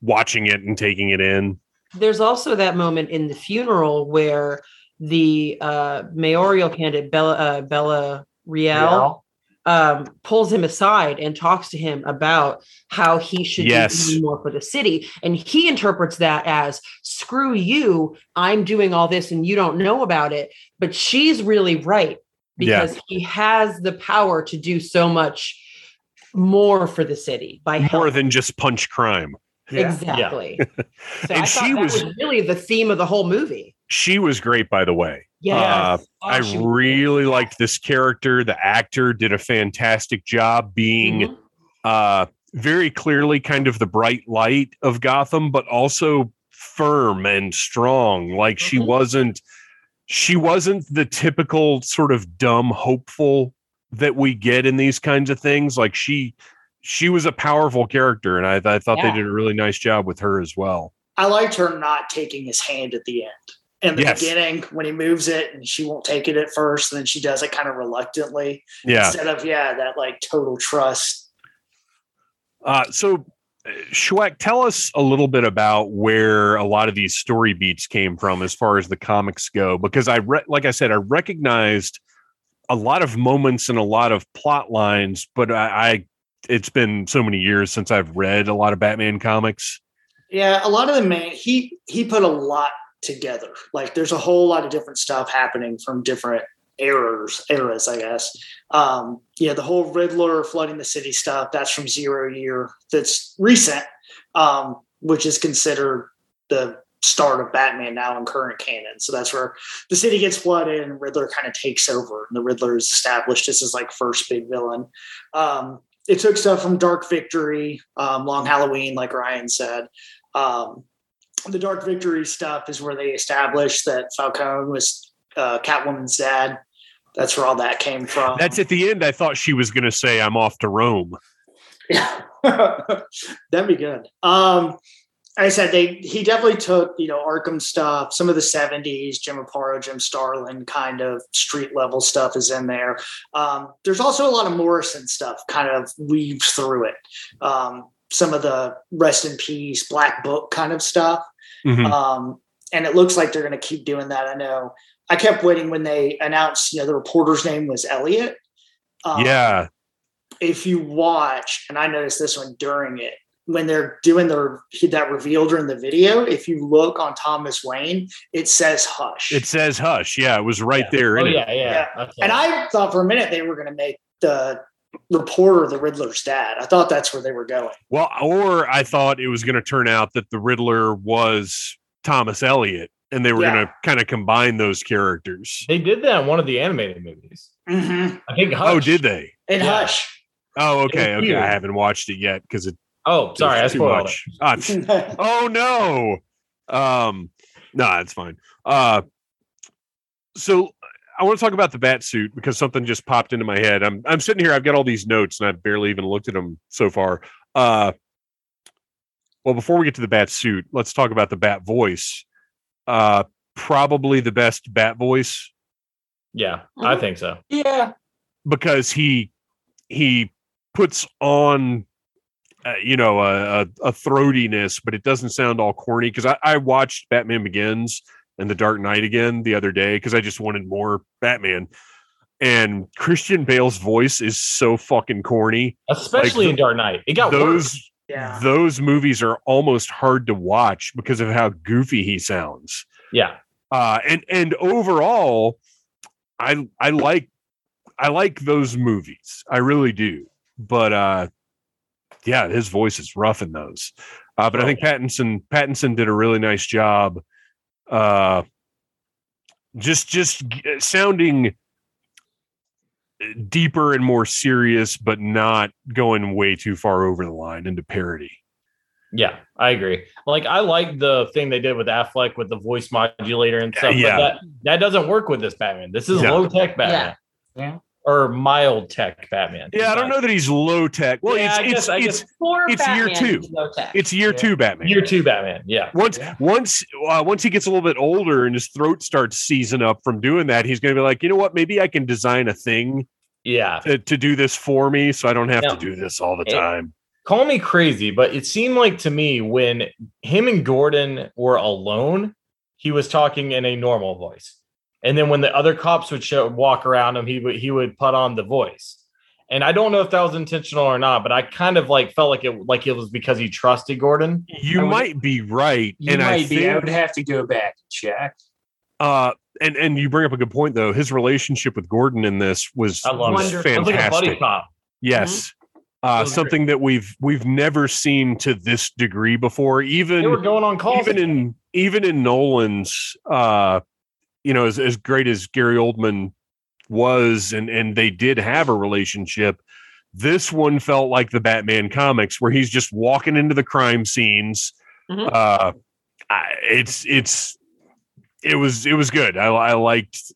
watching it and taking it in. There's also that moment in the funeral where the uh, mayoral candidate Bella uh, Bella Reál um, pulls him aside and talks to him about how he should Yes. be doing more for the city. And he interprets that as screw you, I'm doing all this and you don't know about it. But she's really right Yeah. because he has the power to do so much more for the city by More helping. than just punch crime. Yeah. exactly. So And I she thought that was- was really the theme of the whole movie. She was great, by the way. Yeah. Uh, Oh, I she was really liked this character. The actor did a fantastic job being Mhm. uh very clearly kind of the bright light of Gotham, but also firm and strong. Like she Mhm. wasn't she wasn't the typical sort of dumb hopeful that we get in these kinds of things. Like she she was a powerful character, and I, I thought Yeah. they did a really nice job with her as well. I liked her not taking his hand at the end. In the Yes. beginning, when he moves it and she won't take it at first, and then she does it kind of reluctantly Yeah. instead of yeah, that like total trust. Uh, so, uh, Schweck, tell us a little bit about where a lot of these story beats came from as far as the comics go, because I, re- like I said, I recognized a lot of moments and a lot of plot lines, but I, I, it's been so many years since I've read a lot of Batman comics. Yeah, a lot of the man he he put a lot together. Like there's a whole lot of different stuff happening from different eras, eras, I guess. Um, yeah, the whole Riddler flooding the city stuff, that's from Zero Year. That's recent, um, which is considered the start of Batman now in current canon. So that's where the city gets flooded and Riddler kind of takes over. And the Riddler is established as his like first big villain. Um, it took stuff from Dark Victory, um, Long Halloween, like Ryan said. Um, the Dark Victory stuff is where they established that Falcone was uh, Catwoman's dad. That's where all that came from. That's at the end. I thought she was going to say, I'm off to Rome. Yeah. That'd be good. Um, I said they he definitely took, you know, Arkham stuff, some of the 70s, Jim Aparo, Jim Starlin kind of street level stuff is in there. Um, there's also a lot of Morrison stuff kind of weaves through it. Um, some of the rest in peace, black book kind of stuff. Mhm. Um, and it looks like they're going to keep doing that. I know. I kept waiting when they announced, you know, the reporter's name was Elliot. Um, yeah. If you watch, and I noticed this one during it, when they're doing their that reveal during the video, if you look on Thomas Wayne, it says "hush." It says hush. Yeah. It was right Yeah. there. Oh in it. yeah, yeah. Yeah. That's and. I thought for a minute they were going to make the reporter the Riddler's dad. I thought that's where they were going. Well, or I thought it was going to turn out that the Riddler was Thomas Elliot, and they were Yeah. going to kind of combine those characters. they did that in one of the animated movies. Mm-hmm. I think. Oh, did they? In Yeah. hush. Oh, okay, was okay. I haven't watched it yet because it Oh, sorry, I it's too spoiled it. much. Ah, oh no. Um, no, that's fine. Uh, so I want to talk about the bat suit because something just popped into my head. I'm I'm sitting here. I've got all these notes and I've barely even looked at them so far. Uh, well, before we get to the bat suit, let's talk about the bat voice. Uh, probably the best bat voice Yeah, I Mhm. think so. Yeah. because he he puts on uh, you know a, a, a throatiness but it doesn't sound all corny because I, I watched batman begins and the dark knight again the other day because i just wanted more batman and christian bale's voice is so fucking corny Especially Like, in Dark Knight. It got those worse. yeah. those movies are almost hard to watch because of how goofy he sounds Yeah. uh and and overall i i like i like those movies i really do but uh yeah his voice is rough in those uh but i Oh, think pattinson pattinson did a really nice job uh just just sounding deeper and more serious but not going way too far over the line into parody Yeah, I agree. Like I like the thing they did with Affleck with the voice modulator and stuff. Yeah. But that, that doesn't work with this Batman. This is Yeah. low tech Batman. Yeah. Or mild tech Batman. yeah i don't know that he's low tech well Yeah, it's guess- it's it's, It's year two. he's low tech. it's year Yeah. two batman Year two Batman. Yeah. once Yeah. once uh, once he gets a little bit older and his throat starts seizing up from doing that he's going to be like you know what maybe i can design a thing Yeah. to, to do this for me so i don't have to do this all the It- time Call me crazy, but it seemed like to me when him and Gordon were alone, he was talking in a normal voice. And then when the other cops would show walk around him, he would he would put on the voice. And I don't know if that was intentional or not, but I kind of like felt like it like it was because he trusted Gordon. you would- might be right You and i might be. I would have to go back and check. uh and and you bring up a good point though his relationship with gordon in this was, I love was it. Wonderful. It was like a buddy fantastic cop. yes It uh was something that we've we've never seen to this degree before even They were going on calls. even in even in Nolan's uh you know as, as great as Gary Oldman was and and they did have a relationship this one felt like the Batman comics where he's just walking into the crime scenes. Mhm. uh I, it's it's it was it was good. I, I liked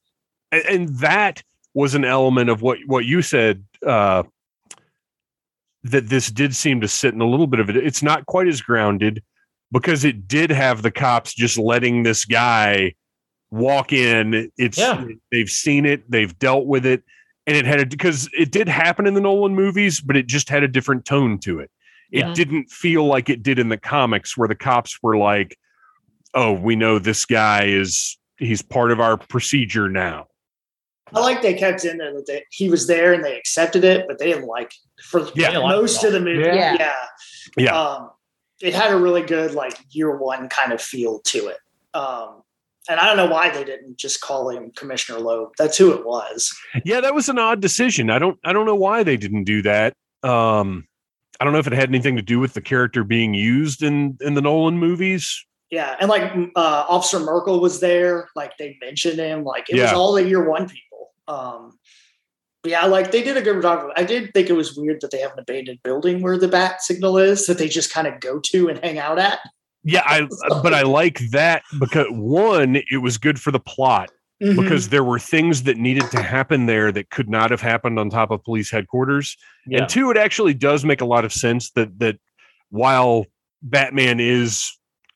and, and that was an element of what what you said uh that this did seem to sit in a little bit of it. It's not quite as grounded because it did have the cops just letting this guy walk in. It's Yeah. they've seen it, they've dealt with it, and it had a because it did happen in the Nolan movies, but it just had a different tone to it. It Yeah. didn't feel like it did in the comics, where the cops were like, "Oh, we know this guy is he's part of our procedure now." I like they kept in there that they, he was there and they accepted it, but they didn't like it for Yeah. Most it of the movie. Yeah. Yeah. Yeah. Um, it had a really good like year one kind of feel to it. Um, and I don't know why they didn't just call him Commissioner Loeb. That's who it was. Yeah, that was an odd decision. I don't I don't know why they didn't do that. Um I don't know if it had anything to do with the character being used in in the Nolan movies. Yeah, and like uh, Officer Merkel was there. Like they mentioned him. Like it was all the year one people. Um, yeah, like they did a good job. I did think it was weird that they have an abandoned building where the bat signal is that they just kind of go to and hang out at. Yeah, I but I like that because one, it was good for the plot Mhm. because there were things that needed to happen there that could not have happened on top of police headquarters. Yeah. And two, it actually does make a lot of sense that that while Batman is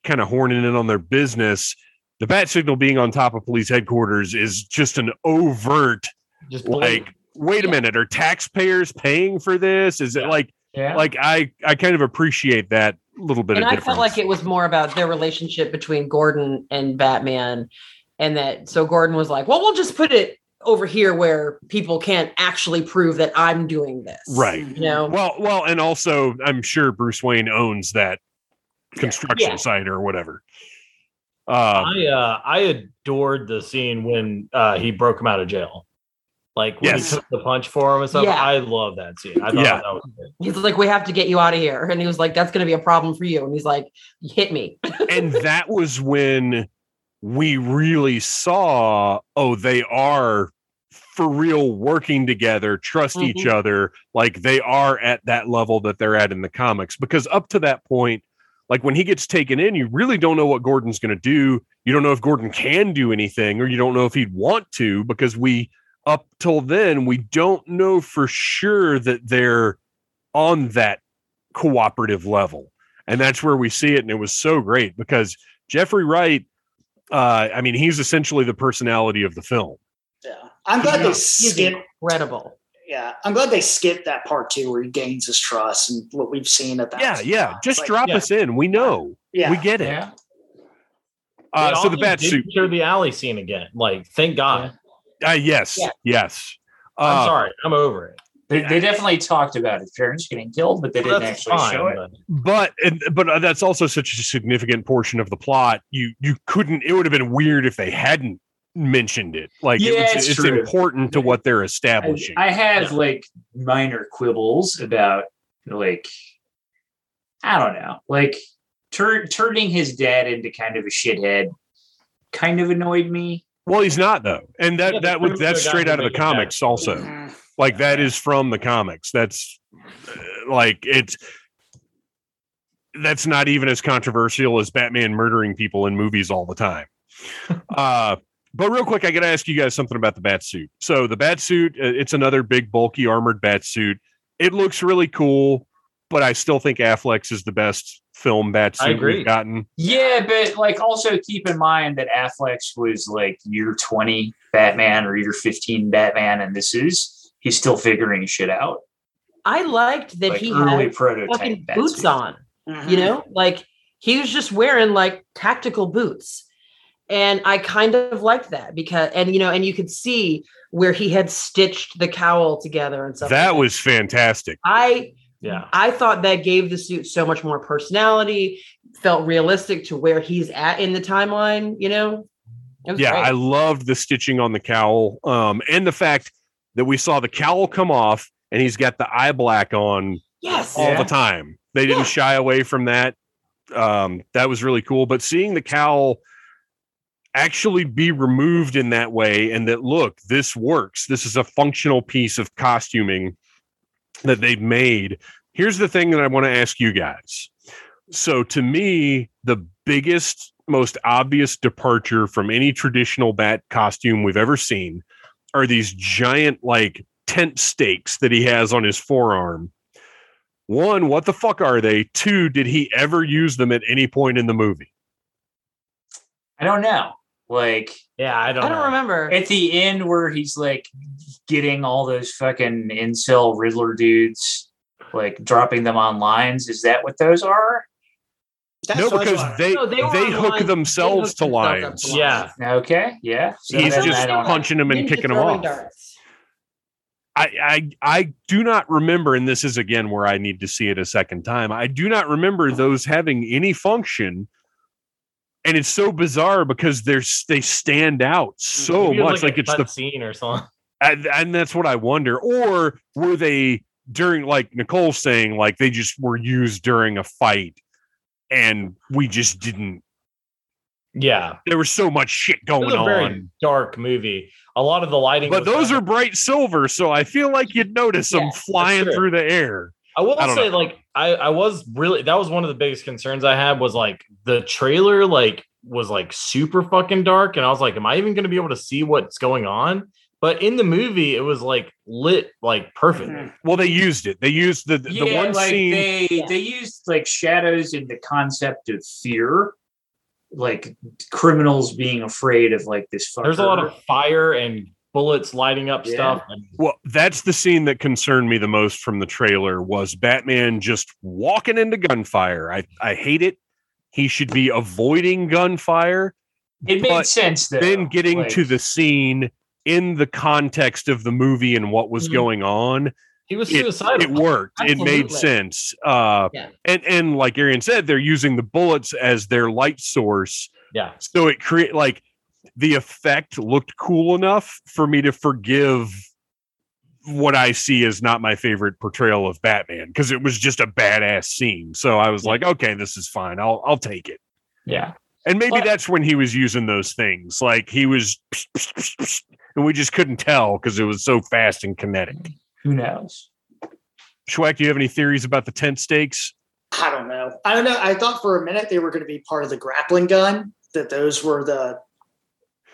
kind of horning in on their business, the bat signal being on top of police headquarters is just an overt Just like wait a Yeah. minute are taxpayers paying for this is it like Yeah. like i i kind of appreciate that little bit and of I difference felt like it was more about their relationship between Gordon and Batman, and that so Gordon was like, "Well, we'll just put it over here where people can't actually prove that I'm doing this." right You know. well well and also i'm sure bruce wayne owns that construction Yeah. site or whatever uh I uh I adored the scene when uh he broke him out of jail. Like when Yes. he took the punch for him and stuff. Yeah. I love that scene. I thought Yeah. that was good. He's like, "We have to get you out of here," and he was like, "That's going to be a problem for you." And he's like, "Hit me." and that was when we really saw oh they are for real working together trust each Mhm. other like they are at that level that they're at in the comics because up to that point like when he gets taken in you really don't know what gordon's going to do you don't know if gordon can do anything or you don't know if he'd want to because we up till then we don't know for sure that they're on that cooperative level and that's where we see it and it was so great because jeffrey wright uh i mean he's essentially the personality of the film Yeah, I'm glad they He's skipped. incredible. Yeah, I'm glad they skipped that part too, where he gains his trust and what we've seen at that. yeah yeah just Like, drop yeah. us in we know Yeah, we get it yeah. uh, so the also bat did suit show the alley scene again. Like, thank God. Uh, yes Yeah. yes I'm Uh, sorry. I'm over it. They, they definitely talked about his parents getting killed, but they Well, didn't that's actually show it. but- but and, but uh, that's also such a significant portion of the plot you you couldn't it would have been weird if they hadn't mentioned it like Yeah, it was, it's it's important to what they're I, establishing I have Yeah. like minor quibbles about like I don't know, like tur- turning his dad into kind of a shithead kind of annoyed me. Well he's not though. And that Yeah, that was that's straight out of the made it. comics also. Like that is from the comics. That's uh, like it's that's not even as controversial as batman murdering people in movies all the time. Uh but real quick i gotta ask you guys something about the bat suit. So the bat suit uh, it's another big bulky armored bat suit. It looks really cool but i still think affleck's is the best film bat I agree. we've gotten Yeah, but like also keep in mind that Affleck's was like year 20 Batman or year 15 Batman, and this is he's still figuring shit out. I liked that Like he early had prototype fucking Batsuit. boots on. Mhm. you know like he was just wearing like tactical boots and i kind of liked that because and you know and you could see where he had stitched the cowl together and stuff that like was fantastic i Yeah. i thought that gave the suit so much more personality felt realistic to where he's at in the timeline you know yeah great. i loved the stitching on the cowl um and the fact that we saw the cowl come off and he's got the eye black on yes all Yeah. the time they didn't Yeah. shy away from that um that was really cool but seeing the cowl actually be removed in that way and that look this works this is a functional piece of costuming that they've made. Here's the thing that i want to ask you guys. So to me the biggest most obvious departure from any traditional bat costume we've ever seen are these giant like tent stakes that he has on his forearm. One what the fuck are they? Two did he ever use them at any point in the movie? I don't know. Like Yeah. I don't, i don't know. remember at the end where he's like getting all those fucking incel Riddler dudes. like dropping them on lines. Is that what those are? That's no, because they No, they they hook lines. They themselves hooked to themselves up lines. to Yeah. Okay, yeah. So He's then just I don't know. punching them and Ninja kicking them off. darts. I, I I do not remember, and this is again where I need to see it a second time. I do not remember those having any function, and it's so bizarre because they're they stand out mm, so Maybe much. Like, a it's the scene or something. and, and that's what I wonder. Or were they during like Nicole saying like they just were used during a fight, and we just didn't. Yeah, There was so much shit it going was a very on. dark movie. A lot of the lighting, But those are bright silver, so I feel like you'd notice them flying through the air. I will I say, know. like, I, I was really that was one of the biggest concerns I had was like the trailer, like, was like super fucking dark, and I was like, am I even going to be able to see what's going on? But in the movie, it was like lit like perfectly. Mhm. Well, they used it. They used the the yeah, one like scene. they Yeah. they used like shadows in the concept of fear, like criminals being afraid of like this. There's a lot of fire and bullets lighting up Yeah. stuff. Well, that's the scene that concerned me the most from the trailer was Batman just walking into gunfire. I I hate it. He should be avoiding gunfire. It made sense though. then getting like- to the scene in the context of the movie and what was Mhm. going on, he was suicidal. it worked. It made sense. Uh, Yeah. and and like Arian said, they're using the bullets as their light source. yeah, so it create like the effect looked cool enough for me to forgive what I see as not my favorite portrayal of Batman because it was just a badass scene. So I was Yeah. like, okay, this is fine. I'll I'll take it. yeah. And maybe But- that's when he was using those things. Like he was and we just couldn't tell because it was so fast and kinetic. Who knows? Schweck, do you have any theories about the tent stakes? I don't know. I don't know. I thought for a minute they were going to be part of the grappling gun. That those were the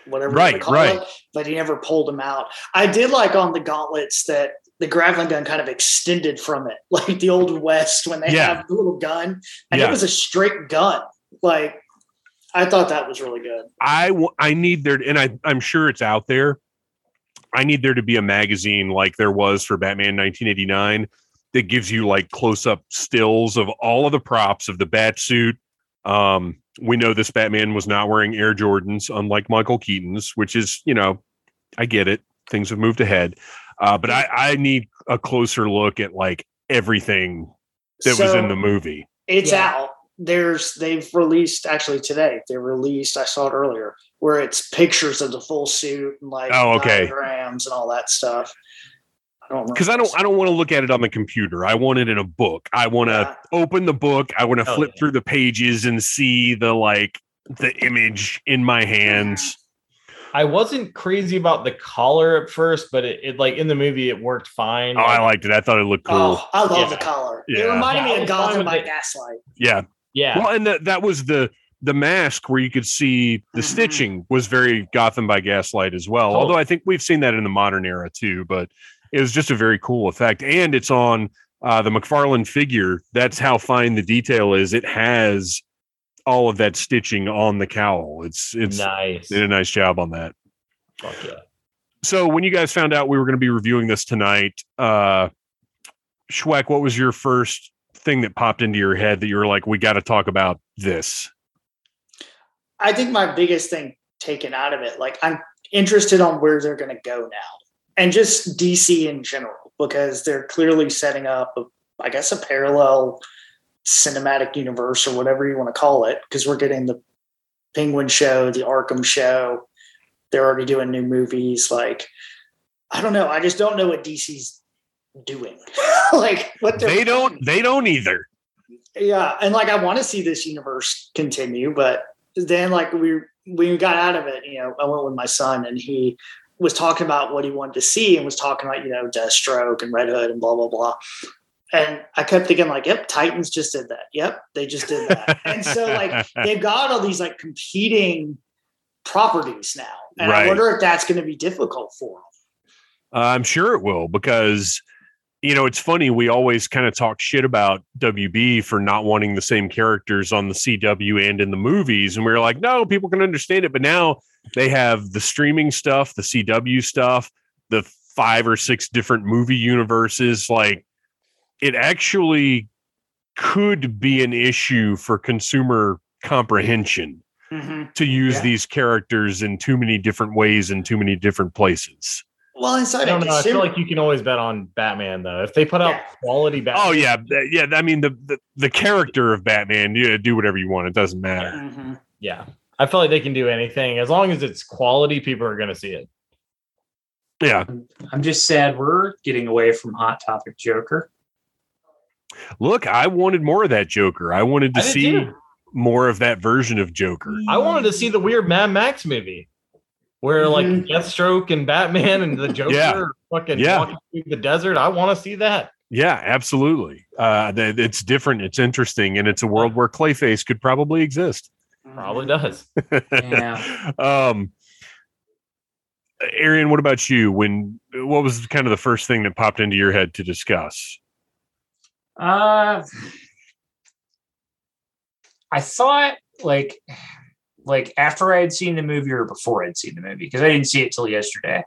whatever Right, right. it, but he never pulled him out. I did like on the gauntlets that the grappling gun kind of extended from it, like the old west when they Yeah. have the little gun, and Yeah. it was a straight gun. Like I thought that was really good. I w- I need there, and I I'm sure it's out there. I need there to be a magazine like there was for Batman 1989 that gives you like close up stills of all of the props of the bat suit. Um, we know this Batman was not wearing Air Jordans, unlike Michael Keaton's, which is you know, I get it. Things have moved ahead, uh, but I I need a closer look at like everything that was in the movie. It's Yeah. out. There's they've released actually today. They released. I saw it earlier where it's pictures of the full suit and like Oh, okay. diagrams and all that stuff. I don't remember because I don't I don't want to look at it on the computer. I want it in a book. I want to Yeah. open the book. I want to Oh, flip yeah. through the pages and see the like the image in my hands. I wasn't crazy about the collar at first, but it, it like in the movie it worked fine. Oh, I liked it. I thought it looked cool. Oh, I love Yeah. the collar. Yeah. It reminded Yeah, me of Gotham by. Gaslight. yeah. yeah, Well, and that that was the the mask where you could see the Mhm. stitching was very Gotham by Gaslight as well. Totally. Although I think we've seen that in the modern era too, but it was just a very cool effect. And it's on uh, the McFarlane figure. That's how fine the detail is. It has all of that stitching on the cowl. It's it's nice. did a nice job on that. Fuck yeah. So when you guys found out we were going to be reviewing this tonight, uh Schweck, what was your first thing that popped into your head that you were like, we got to talk about this? I think my biggest thing taken out of it, like I'm interested on where they're going to go now, and just DC in general, because they're clearly setting up, a, I guess, a parallel cinematic universe or whatever you want to call it, because we're getting the Penguin show, the Arkham show. They're already doing new movies. Like, I don't know. I just don't know what DC's doing. like, what They don't they don't either. yeah and like i want to see this universe continue but then like we we got out of it you know i went with my son and he was talking about what he wanted to see and was talking about you know deathstroke and red hood and blah blah blah. And i kept thinking like yep titans just did that. Yep they just did that. And so like they've got all these like competing properties now. And Right. i wonder if that's going to be difficult for them Uh, I'm sure it will because you know it's funny. We always kind of talk shit about WB for not wanting the same characters on the CW and in the movies, and we are like, no, people can understand it. But now they have the streaming stuff, the CW stuff, the five or six different movie universes. Like it actually could be an issue for consumer comprehension Mhm. to use Yeah. these characters in too many different ways in too many different places. Well, I inside don't of know. I feel like you can always bet on Batman though. If they put out Yeah. quality Batman, Oh yeah, yeah. I mean the the, the character of Batman. Yeah, do whatever you want. It doesn't matter. Mhm. yeah. I feel like they can do anything as long as it's quality. People are going to see it. Yeah. I'm just sad we're getting away from Hot Topic Joker. Look, I wanted more of that Joker. I wanted to I see too. more of that version of Joker. I wanted to see the weird Mad Max movie where like Mhm. Deathstroke and Batman and the Joker Yeah. are fucking Yeah. walking through the desert. I want to see that. Yeah, absolutely. Uh, th- it's different. It's interesting, and it's a world where Clayface could probably exist. Probably does. Yeah. um, Arian, what about you? When what was kind of the first thing that popped into your head to discuss? Uh, I thought like like after I had seen the movie or before I'd seen the movie because I didn't see it till yesterday.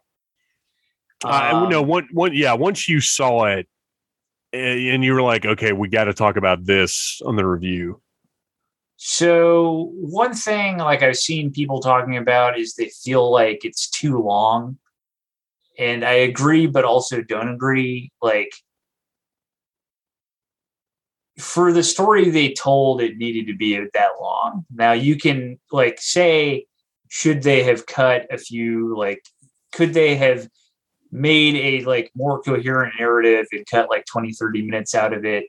Uh, Um, no, one, one, yeah. Once you saw it, eh, and you were like, "Okay, we got to talk about this on the review." So one thing like I've seen people talking about is they feel like it's too long. And I agree, but also don't agree. Like for the story they told, it needed to be that long. Now you can like say, should they have cut a few like could they have made a like more coherent narrative and cut like 20, 30 minutes out of it?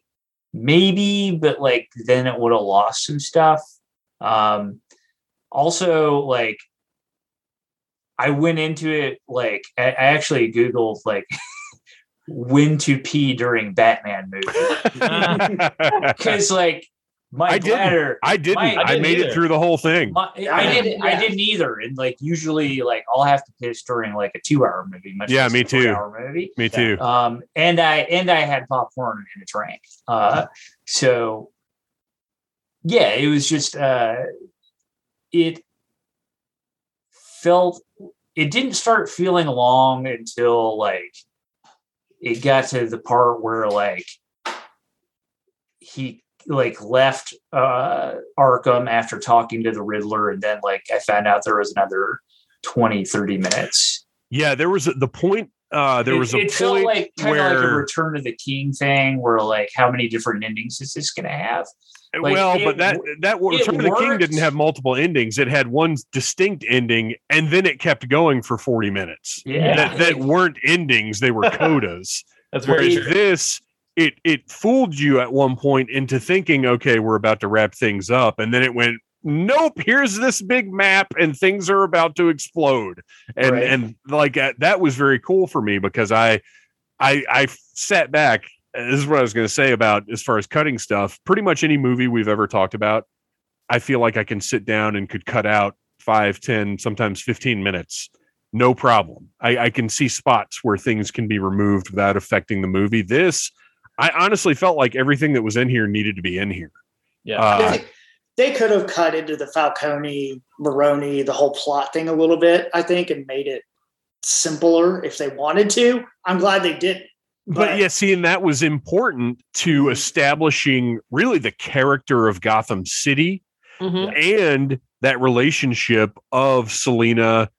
maybe but like then it would have lost some stuff um also like i went into it like i, actually googled like when to pee during batman movie because like my I didn't. I didn't. My- I, I didn't made either. it through the whole thing. my, I didn't. I didn't either. And like usually, like I'll have to piss during like a two-hour movie. Much Yeah, me too. Four-hour movie. Me too. Um, and I and I had popcorn in a drink. Uh, so yeah, it was just uh, it felt it didn't start feeling long until like it got to the part where like he like left uh Arkham after talking to the Riddler and then like I found out there was another 20 30 minutes. Yeah, there was a, the point. Uh, there it, was a it felt point like kind of like a return of the king thing where like how many different endings is this gonna have? like, well, it but that that Return of the King didn't have multiple endings. It had one distinct ending, and then it kept going for forty minutes. Yeah. that, that weren't endings; they were codas. That's very Whereas true. this, it it fooled you at one point into thinking, okay, we're about to wrap things up, and then it went, nope, here's this big map, and things are about to explode, and Right. and like uh, that was very cool for me because I, I I sat back. and This is what I was going to say about as far as cutting stuff. Pretty much any movie we've ever talked about, I feel like I can sit down and could cut out five, ten, sometimes fifteen minutes no problem. I, I can see spots where things can be removed without affecting the movie. This, I honestly felt like everything that was in here needed to be in here. Yeah. Uh, they, they could have cut into the Falcone, Maroni, the whole plot thing a little bit, I think, and made it simpler if they wanted to. I'm glad they didn't. but yeah, see, and that was important to establishing really the character of Gotham City Mhm. and that relationship of Selina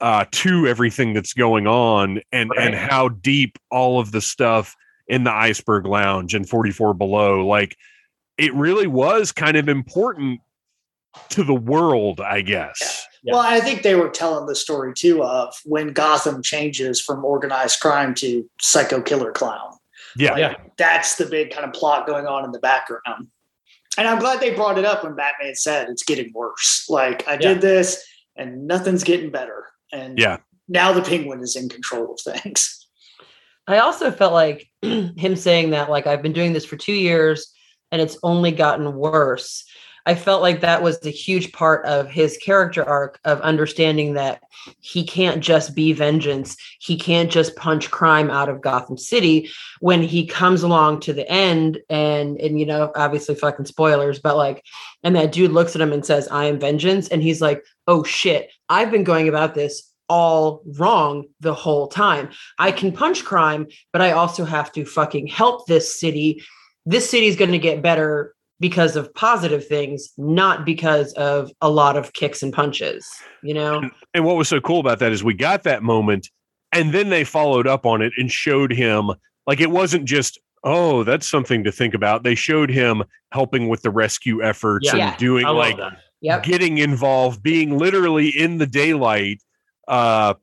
uh, to everything that's going on and and how deep all of the stuff in the iceberg lounge and 44 below like it really was kind of important to the world i guess Yeah. Well, I think they were telling the story too of when Gotham changes from organized crime to psycho killer clown. yeah Like, Yeah. That's the big kind of plot going on in the background. And I'm glad they brought it up when Batman said it's getting worse. Like, I did this and nothing's getting better. And Yeah. now the penguin is in control of things. I also felt like him saying that, like, I've been doing this for two years and it's only gotten worse. I felt like that was a huge part of his character arc of understanding that he can't just be vengeance. He can't just punch crime out of Gotham City when he comes along to the end and and you know, obviously fucking spoilers, but like and that dude looks at him and says, I am vengeance. And he's like, oh shit, I've been going about this all wrong the whole time. I can punch crime, but I also have to fucking help this city. This city is going to get better because of positive things, not because of a lot of kicks and punches, you know? And what was so cool about that is we got that moment and then they followed up on it and showed him like it wasn't just oh that's something to think about they showed him helping with the rescue efforts Yeah. and Yeah. doing like. Yep. getting involved being literally in the daylight uh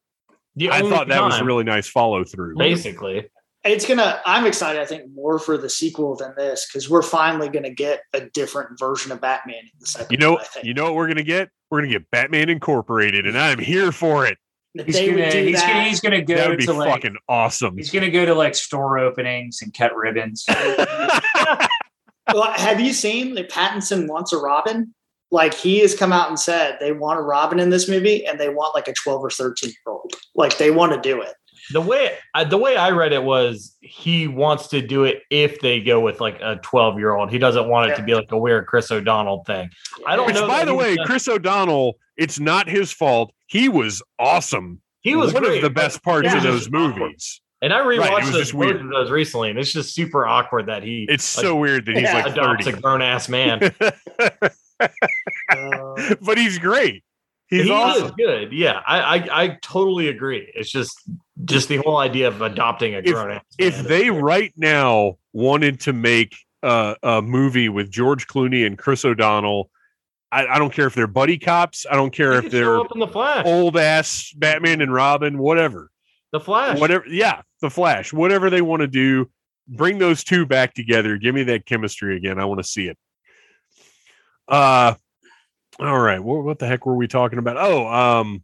The i thought that was a really nice follow through basically. It's gonna. I'm excited. I think more for the sequel than this because we're finally gonna get a different version of Batman in the second. you know one, I think. you know what we're gonna get we're gonna get batman incorporated and i'm here for it He's gonna do he's that, gonna he's gonna that go would be to like fucking awesome he's gonna go to like store openings and cut ribbons. well, have you seen that Pattinson wants a Robin? Like he has come out and said they want a Robin in this movie, and they want like a 12 or 13 year old. Like they want to do it. The way I, the way I read it was he wants to do it if they go with like a 12 year old. He doesn't want it to be like a weird Chris O'Donnell thing. I don't which know by the way was- chris o'donnell it's not his fault he was awesome He was one great, of the best parts yeah, of those was just awkward. movies And I rewatched was those, both weird. of those recently, and it's just super awkward that he it's like, so weird that he's Yeah. like adopts 30 a grown ass man. Uh, but he's great. He's he awesome. is good. Yeah, I, I I totally agree. It's just just the whole idea of adopting a If- grown ass. If they right now wanted to make a, a movie with George Clooney and Chris O'Donnell, I, I don't care if they're buddy cops. I don't care if they're the old ass Batman and Robin, whatever, the Flash, whatever. Yeah, the Flash, whatever they want to do. Bring those two back together. Give me that chemistry again. I want to see it. Uh, all right. What, what the heck were we talking about? Oh, um,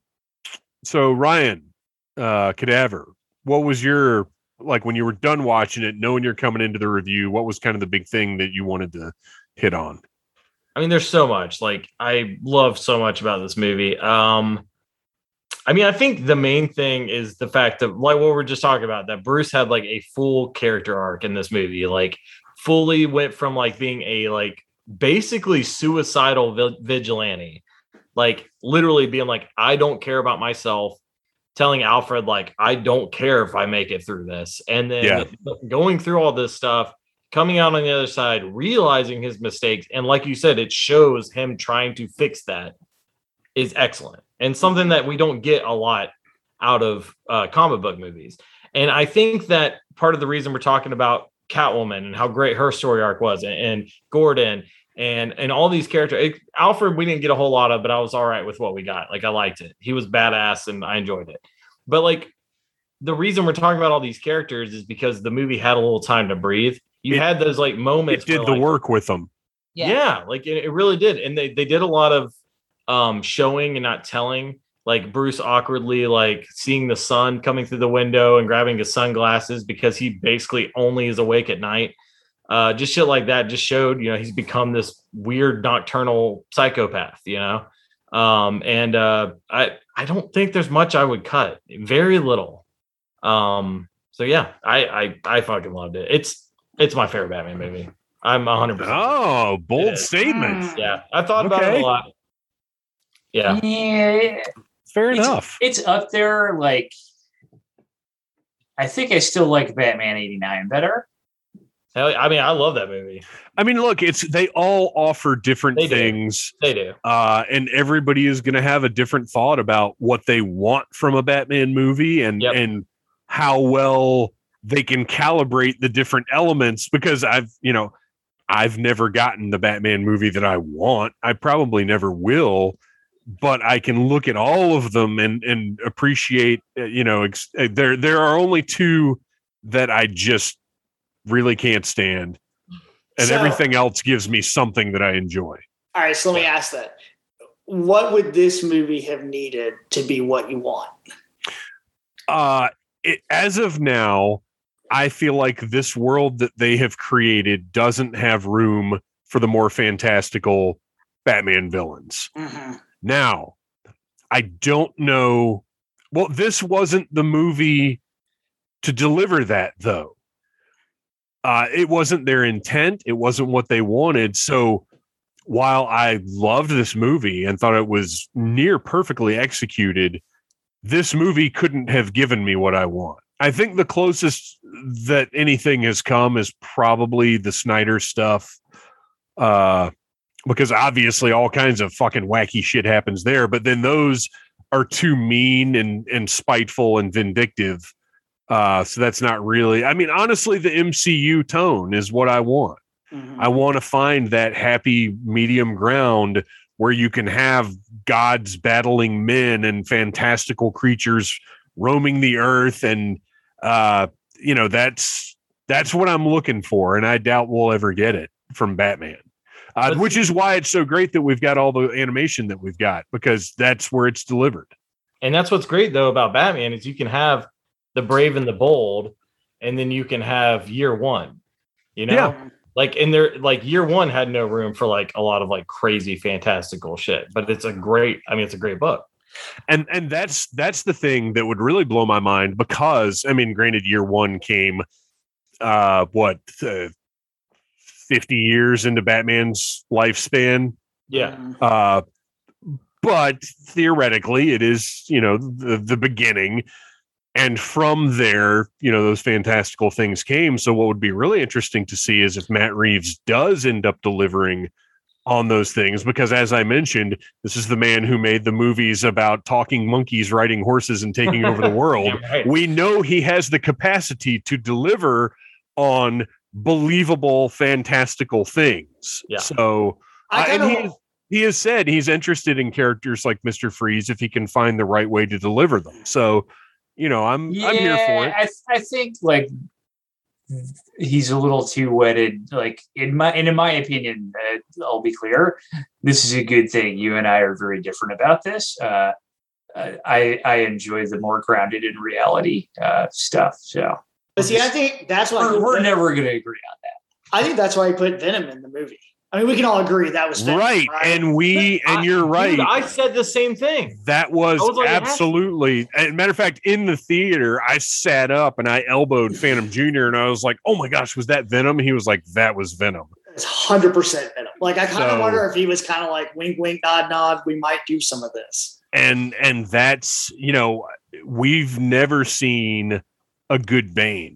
so Ryan, uh, Cadaver, what was your like when you were done watching it, knowing you're coming into the review? What was kind of the big thing that you wanted to hit on? I mean, there's so much. Like, I love so much about this movie. Um, I mean, I think the main thing is the fact that, like, what we're just talking about, that Bruce had like a full character arc in this movie. Like, fully went from like being a like basically suicidal vigilante, like literally being like, I don't care about myself. Telling Alfred like I don't care if I make it through this, and then Yeah. going through all this stuff, coming out on the other side, realizing his mistakes, and like you said, it shows him trying to fix that is excellent and something that we don't get a lot out of uh, comic book movies. And I think that part of the reason we're talking about Catwoman and how great her story arc was, and, and Gordon and and all these characters. It- Alfred, we didn't get a whole lot of, but I was all right with what we got. Like I liked it. He was badass, and I enjoyed it. But like the reason we're talking about all these characters is because the movie had a little time to breathe. You It- had those like moments. It did where, the like, work with them. yeah, like it, it really did and they, they did a lot of um showing and not telling like bruce awkwardly like seeing the sun coming through the window and grabbing his sunglasses because he basically only is awake at night uh just shit like that just showed you know he's become this weird nocturnal psychopath you know um and uh i i don't think there's much i would cut very little um so yeah i i i fucking loved it it's it's my favorite batman movie i'm 100 Oh, bold is. statement. yeah, I thought about it a lot. Yeah, Yeah, Fair It's- enough. it's up there. Like, I think I still like Batman '89 better. Hell, I mean, I love that movie. I mean, look, it's they all offer different They do. things. They do. uh, and everybody is going to have a different thought about what they want from a Batman movie and Yep. and how well they can calibrate the different elements. Because I've you know I've never gotten the Batman movie that I want. I probably never will. But I can look at all of them and and appreciate. uh, You know, ex- uh, there there are only two that I just really can't stand, and So- everything else gives me something that I enjoy. all right, so let me ask that. What would this movie have needed to be what you want? uh it, as of now i feel like this world that they have created doesn't have room for the more fantastical batman villains now i don't know well this wasn't the movie to deliver that though uh it wasn't their intent it wasn't what they wanted so while i loved this movie and thought it was near perfectly executed this movie couldn't have given me what I want. I think the closest that anything has come is probably the Snyder stuff. Uh, because obviously all kinds of fucking wacky shit happens there, but then those are too mean and and spiteful and vindictive. Uh, so that's not really. I mean, honestly, the MCU tone is what I want. Mhm. I want to find that happy medium ground where you can have gods battling men and fantastical creatures roaming the earth and uh you know that's that's what I'm looking for and I doubt we'll ever get it from Batman. Uh, which is why it's so great that we've got all the animation that we've got because that's where it's delivered. And that's what's great though about Batman is you can have the brave and the bold, and then you can have year one. You know, Yeah. like in there, like year one had no room for like a lot of like crazy fantastical shit. But it's a great, I mean, it's a great book. and and that's that's the thing that would really blow my mind because i mean granted year one came uh what uh, 50 years into batman's lifespan Yeah. Mhm. uh but theoretically it is you know the, the beginning and from there you know those fantastical things came so what would be really interesting to see is if matt reeves does end up delivering on those things because as i mentioned this is the man who made the movies about talking monkeys riding horses and taking over the world Yeah, right. we know he has the capacity to deliver on believable fantastical things Yeah. so I uh, and he, he has said he's interested in characters like Mr. Freeze if he can find the right way to deliver them. So, you know, I'm I'm here for it. I, I think like he's a little too wedded. Like in my and in my opinion, uh, I'll be clear. This is a good thing. You and I are very different about this. Uh, uh, I I enjoy the more grounded in reality uh, stuff. So But see, I think that's why we're, we're never going to agree on that. I think that's why he put Venom in the movie. I mean, we can all agree that was Venom, Right. And we and I- you're right. Dude, I said the same thing. that was, was like, it has absolutely and matter of fact, in the theater, I sat up and I elbowed Phantom Jr. and I was like, Oh my gosh, was that Venom? He was like, That was Venom. It's hundred percent Venom. Like I kind of So- wonder if he was kind of like wink, wink, nod, nod. We might do some of this. And and that's you know, we've never seen a good Bane.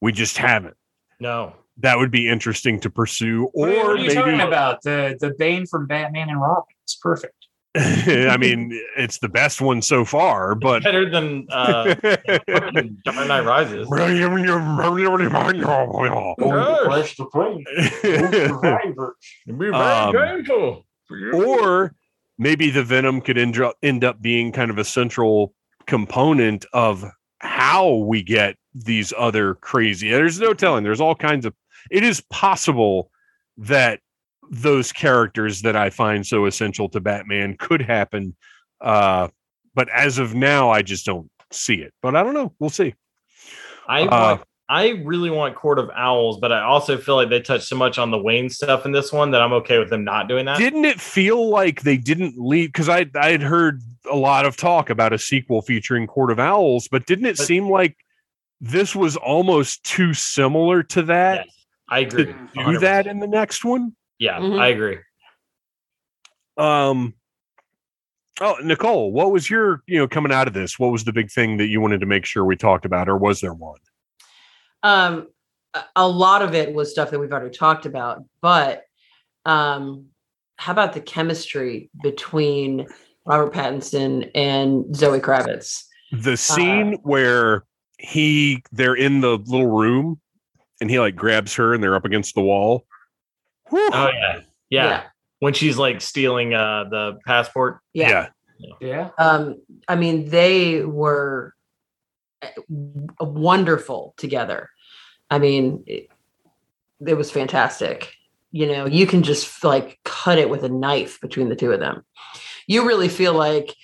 We just haven't. No. That would be interesting to pursue What are, you- or what are you talking maybe about? The the Bane from Batman and Robin. It's perfect. i mean it's the best one so far but Better than uh, fucking Dark Knight Rises. It'd Um, or maybe the venom could end up, end up being kind of a central component of how we get these other crazy there's no telling there's all kinds of it is possible that those characters that i find so essential to batman could happen uh but as of now i just don't see it but i don't know. We'll see. I Uh, want, I really want Court of Owls, but I also feel like they touched so much on the Wayne stuff in this one that I'm okay with them not doing that. didn't it feel like they didn't leave because I I had heard a lot of talk about a sequel featuring Court of Owls, but didn't it But- seem like this was almost too similar to that? Yes, I agree. to do 100%. that in the next one? Yeah, Mhm. I agree. Um Oh, Nicole, what was your, you know, coming out of this? What was the big thing that you wanted to make sure we talked about, or was there one? Um, a- a lot of it was stuff that we've already talked about, but um, how about the chemistry between Robert Pattinson and Zoe Kravitz? The scene where he they're in the little room and he like grabs her and they're up against the wall. Whew. Oh yeah. yeah, When she's like stealing uh the passport. yeah. yeah. Yeah. Um, I mean, they were uh, wonderful together. I mean, it, it was fantastic. You know, you can just like cut it with a knife between the two of them. You really feel like,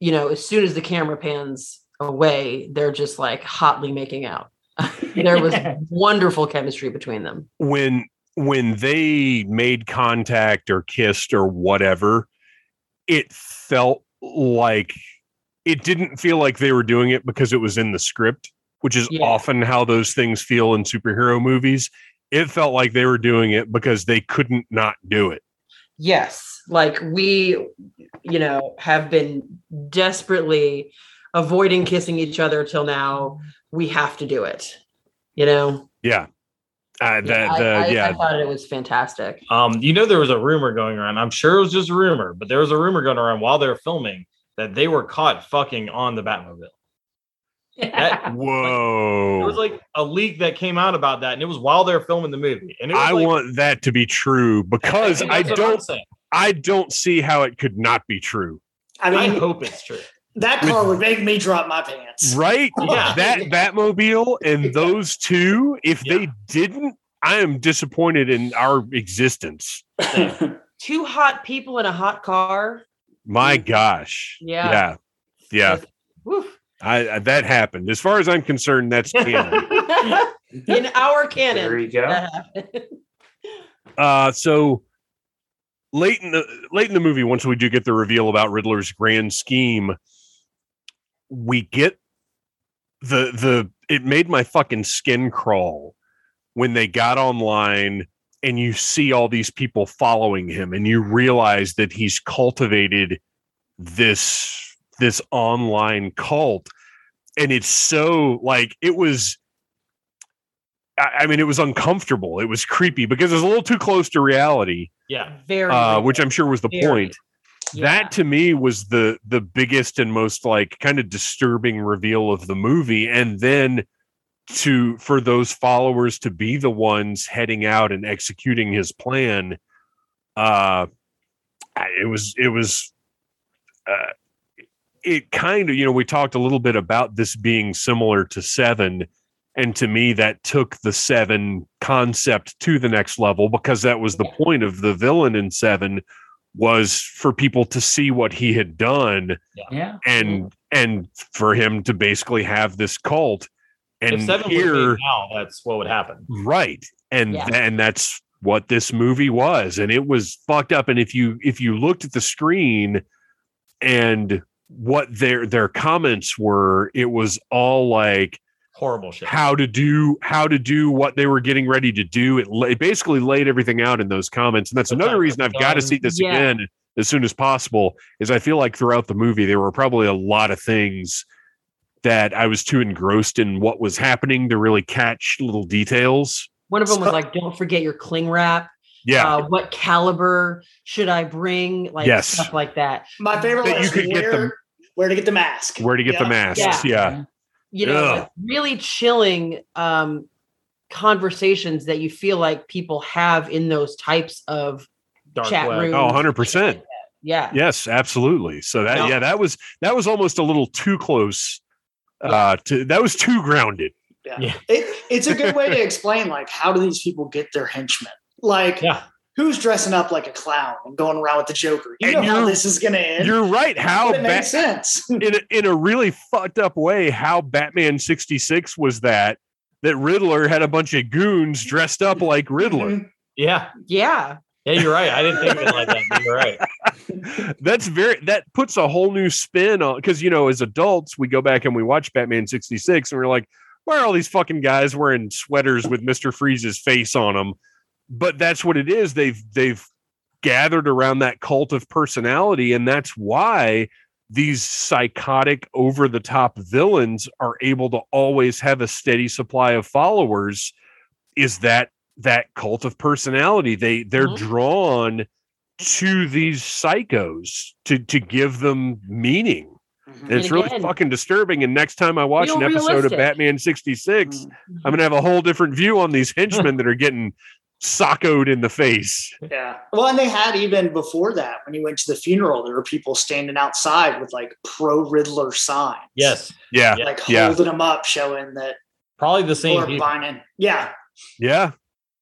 you know, as soon as the camera pans away, they're just like hotly making out. there was wonderful chemistry between them. when when they made contact or kissed or whatever it felt like it didn't feel like they were doing it because it was in the script which is Yeah. often how those things feel in superhero movies it felt like they were doing it because they couldn't not do it yes, like we, you know, have been desperately avoiding kissing each other till now. We have to do it. You know, Yeah. Uh, the, Yeah, I- the, I, yeah. I thought it was fantastic. Um, you know, there was a rumor going around. I'm sure it was just a rumor, but there was a rumor going around while they were filming that they were caught fucking on the Batmobile. That- Whoa. It was like a leak that came out about that, and it was while they were filming the movie. And it was I like, want that to be true because I that's what I'm don't. I don't see how it could not be true. I mean, I hope it's true. That car would make me drop my pants. Right? Yeah. That Batmobile and those two, if Yeah. they didn't, I am disappointed in our existence. Two hot people in a hot car. My gosh. Yeah. Yeah. Yeah. I, I that happened. As far as I'm concerned, that's canon. in our canon. There you go. that. Uh, so late in the late in the movie, once we do get the reveal about Riddler's grand scheme, we get the the it made my fucking skin crawl when they got online and you see all these people following him and you realize that he's cultivated this this online cult and it's so like it was I I mean, it was uncomfortable. It was creepy because it was a little too close to reality, Yeah. Very. uh, which I'm sure was the Very. point. Yeah. That to me was the the biggest and most like kind of disturbing reveal of the movie, and then to for those followers to be the ones heading out and executing his plan. Uh, it was it was. Uh, it kind of you know we talked a little bit about this being similar to seven and to me that took the seven concept to the next level because that was the point of the villain in seven was for people to see what he had done Yeah. and and for him to basically have this cult and if seven here now, that's what would happen. right and Yeah. and that's what this movie was and it was fucked up and if you if you looked at the screen and what their their comments were it was all like Horrible shit. how to do how to do what they were getting ready to do it, la- it basically laid everything out in those comments and that's But another that reason i've got to see this Yeah. again as soon as possible is i feel like throughout the movie there were probably a lot of things that i was too engrossed in what was happening to really catch little details One of them was like, "Don't forget your cling wrap." yeah Uh, what caliber should I bring? Like Yes. stuff like that. My favorite That one you is could get where, them- where to get the mask. where to get the Yeah. yeah, You know, Ugh. really chilling um, conversations that you feel like people have in those types of Dark chat web. rooms. oh 100% yeah. yes absolutely so that Now- yeah that was that was almost a little too close uh to that was too grounded Yeah. Yeah. It, it's a good way to explain like how do these people get their henchmen? Like Yeah. Who's dressing up like a clown and going around with the Joker? You And know how this is gonna end. you're right how it bad makes sense. in a, in a really fucked up way how Batman 66 was that that Riddler had a bunch of goons dressed up like Riddler. Mhm. Yeah. Yeah. Yeah, you're right. I didn't think of it like that. You're right. That's very that puts a whole new spin on because you know as adults we go back and we watch Batman 66 and we're like why are all these fucking guys wearing sweaters with Mr. Freeze's face on them but that's what it is they've they've gathered around that cult of personality and that's why these psychotic over the top villains are able to always have a steady supply of followers is that that cult of personality they they're Mhm. drawn to these psychos to to give them meaning Mhm. and it's And really fucking disturbing and next time i watch an episode realistic. of batman 66 Mhm. i'm gonna have a whole different view on these henchmen that are getting sockoed in the face Yeah. Well, and they had even before that, when he went to the funeral, there were people standing outside with like pro Riddler signs. Yes. yeah Yeah. Like Yeah. holding them up, showing that Probably the same people. buying. Yeah. yeah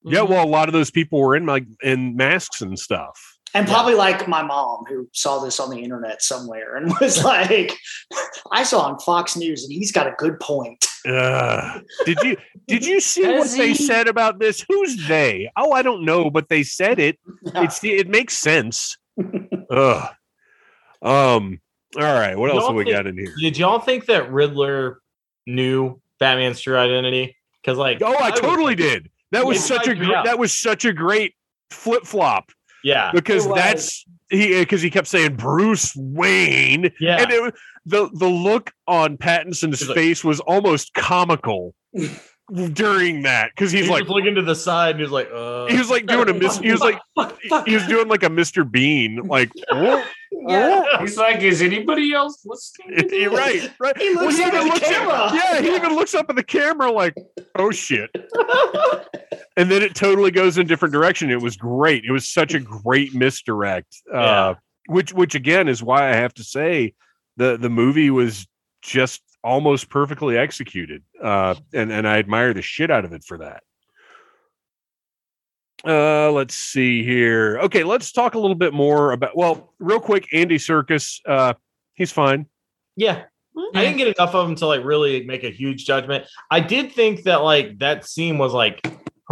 yeah Mhm. well a lot of those people were in like in masks and stuff And Yeah. probably like my mom who saw this on the internet somewhere and was like, I saw on Fox News and he's got a good point. Ugh. did you did you see what Does they said about this who's they oh i don't know but they said it it's it makes sense Ugh. um all right what else Y'all have we think- got in here Did y'all think that Riddler knew Batman's true identity? Because like, Oh, I was- totally did. That was such a freaked me gr- that was such a great flip flop. Yeah. because that's he because he kept saying Bruce Wayne, Yeah. and it, was- the the look on Pattinson's like- face was almost comical during that because he's He's like looking to the side and he's like, uh, he was like doing a mis- he was like he was doing like a Mr. Bean like "Whoa, Yeah. He's like, is anybody else listening? You're right, right. He looks Well, even at the looks camera. yeah, he even looks up at the camera like, "Oh shit!" And then it totally goes in a different direction. It was great. It was such a great misdirect. Uh, Yeah. which, which again is why I have to say the the movie was just almost perfectly executed, uh, and and I admire the shit out of it for that. Uh, let's see here. Okay, let's talk a little bit more about. Well, real quick, Andy Serkis. Uh, he's fine. yeah. I didn't get enough of him to like really make a huge judgment. I did think that like that scene was like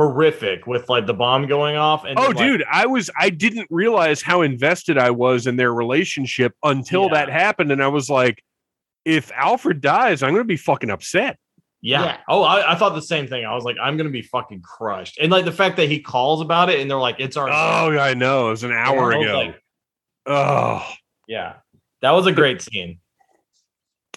horrific with like the bomb going off. And Oh, then, like, dude, I was I didn't realize how invested I was in their relationship until Yeah. that happened, and I was like, if Alfred dies, I'm gonna be fucking upset. Yeah. Yeah. Oh, I, I thought the same thing. I was like, I'm gonna be fucking crushed. And like the fact that he calls about it and they're like, it's our Oh, I know. It was an hour was ago. like, oh, yeah. That was a great scene.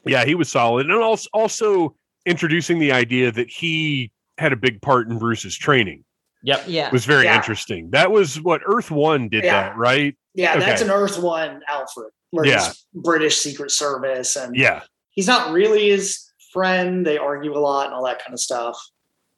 yeah, he was solid, and also also introducing the idea that he had a big part in Bruce's training Yep. Yeah. was very Yeah. interesting. That was what Earth One did Yeah. that, right? Yeah, that's an Earth One Alfred, Yeah. British Secret Service, and Yeah, he's not really his friend. They argue a lot and all that kind of stuff.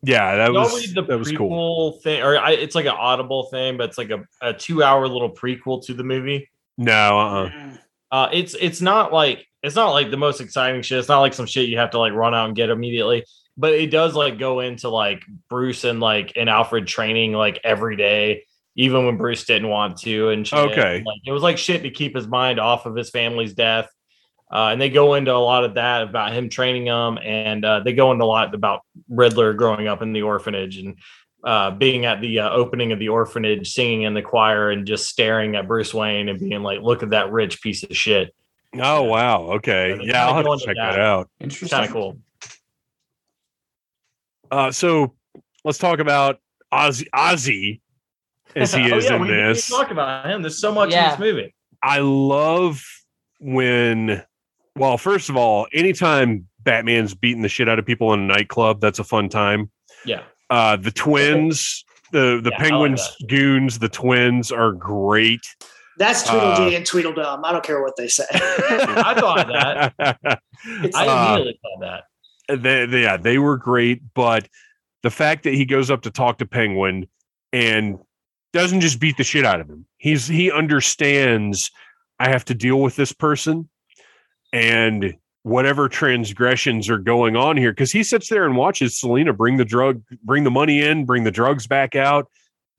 yeah, that was read the that was prequel cool. thing, or I, it's like an audible thing, but it's like a, a two hour little prequel to the movie. No, uh, Mm. Uh, it's it's not like it's not like the most exciting shit. It's not like some shit you have to like run out and get immediately. But it does like go into like Bruce and like and Alfred training like every day, even when Bruce didn't want to. And shit. Okay. like it was like shit to keep his mind off of his family's death. Uh, and they go into a lot of that about him training them, and uh, they go into a lot about Riddler growing up in the orphanage and uh, being at the uh, opening of the orphanage, singing in the choir, and just staring at Bruce Wayne and being like, "Look at that rich piece of shit." oh wow, okay, Yeah, yeah, I'll have to check that that. out. Interesting. Kind of cool. Uh, so let's talk about Ozzy, Ozzy as he Oh, is yeah, in we didn't even this. Talk about him. There's so much in this movie. I love when, well, first of all, anytime Batman's beating the shit out of people in a nightclub, that's a fun time. Yeah. Uh, the twins, the the Yeah, I like penguins goons, the twins are great. That's Tweedledee Uh, and Tweedledum. I don't care what they say. I thought that. It's- I Uh, immediately thought that. They, they- yeah, they were great, but the fact that he goes up to talk to Penguin and doesn't just beat the shit out of him. He's he understands I have to deal with this person and whatever transgressions are going on here because he sits there and watches Selina bring the drug bring the money in, bring the drugs back out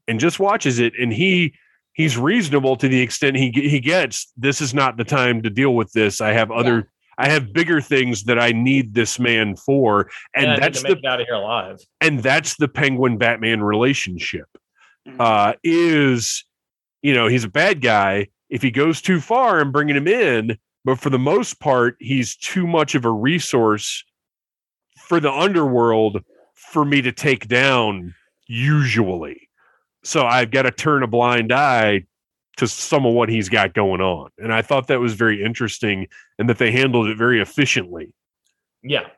and just watches it and he he's reasonable to the extent he he gets this is not the time to deal with this. I have other I have bigger things that I need this man for, and I that's to the it out of here alive. and that's the Penguin Batman relationship. Mhm. Uh, is you know he's a bad guy if he goes too far and bringing him in, but for the most part he's too much of a resource for the underworld for me to take down. Usually, so I've got to turn a blind eye to some of what he's got going on, and I thought that was very interesting, and that they handled it very efficiently. Yeah.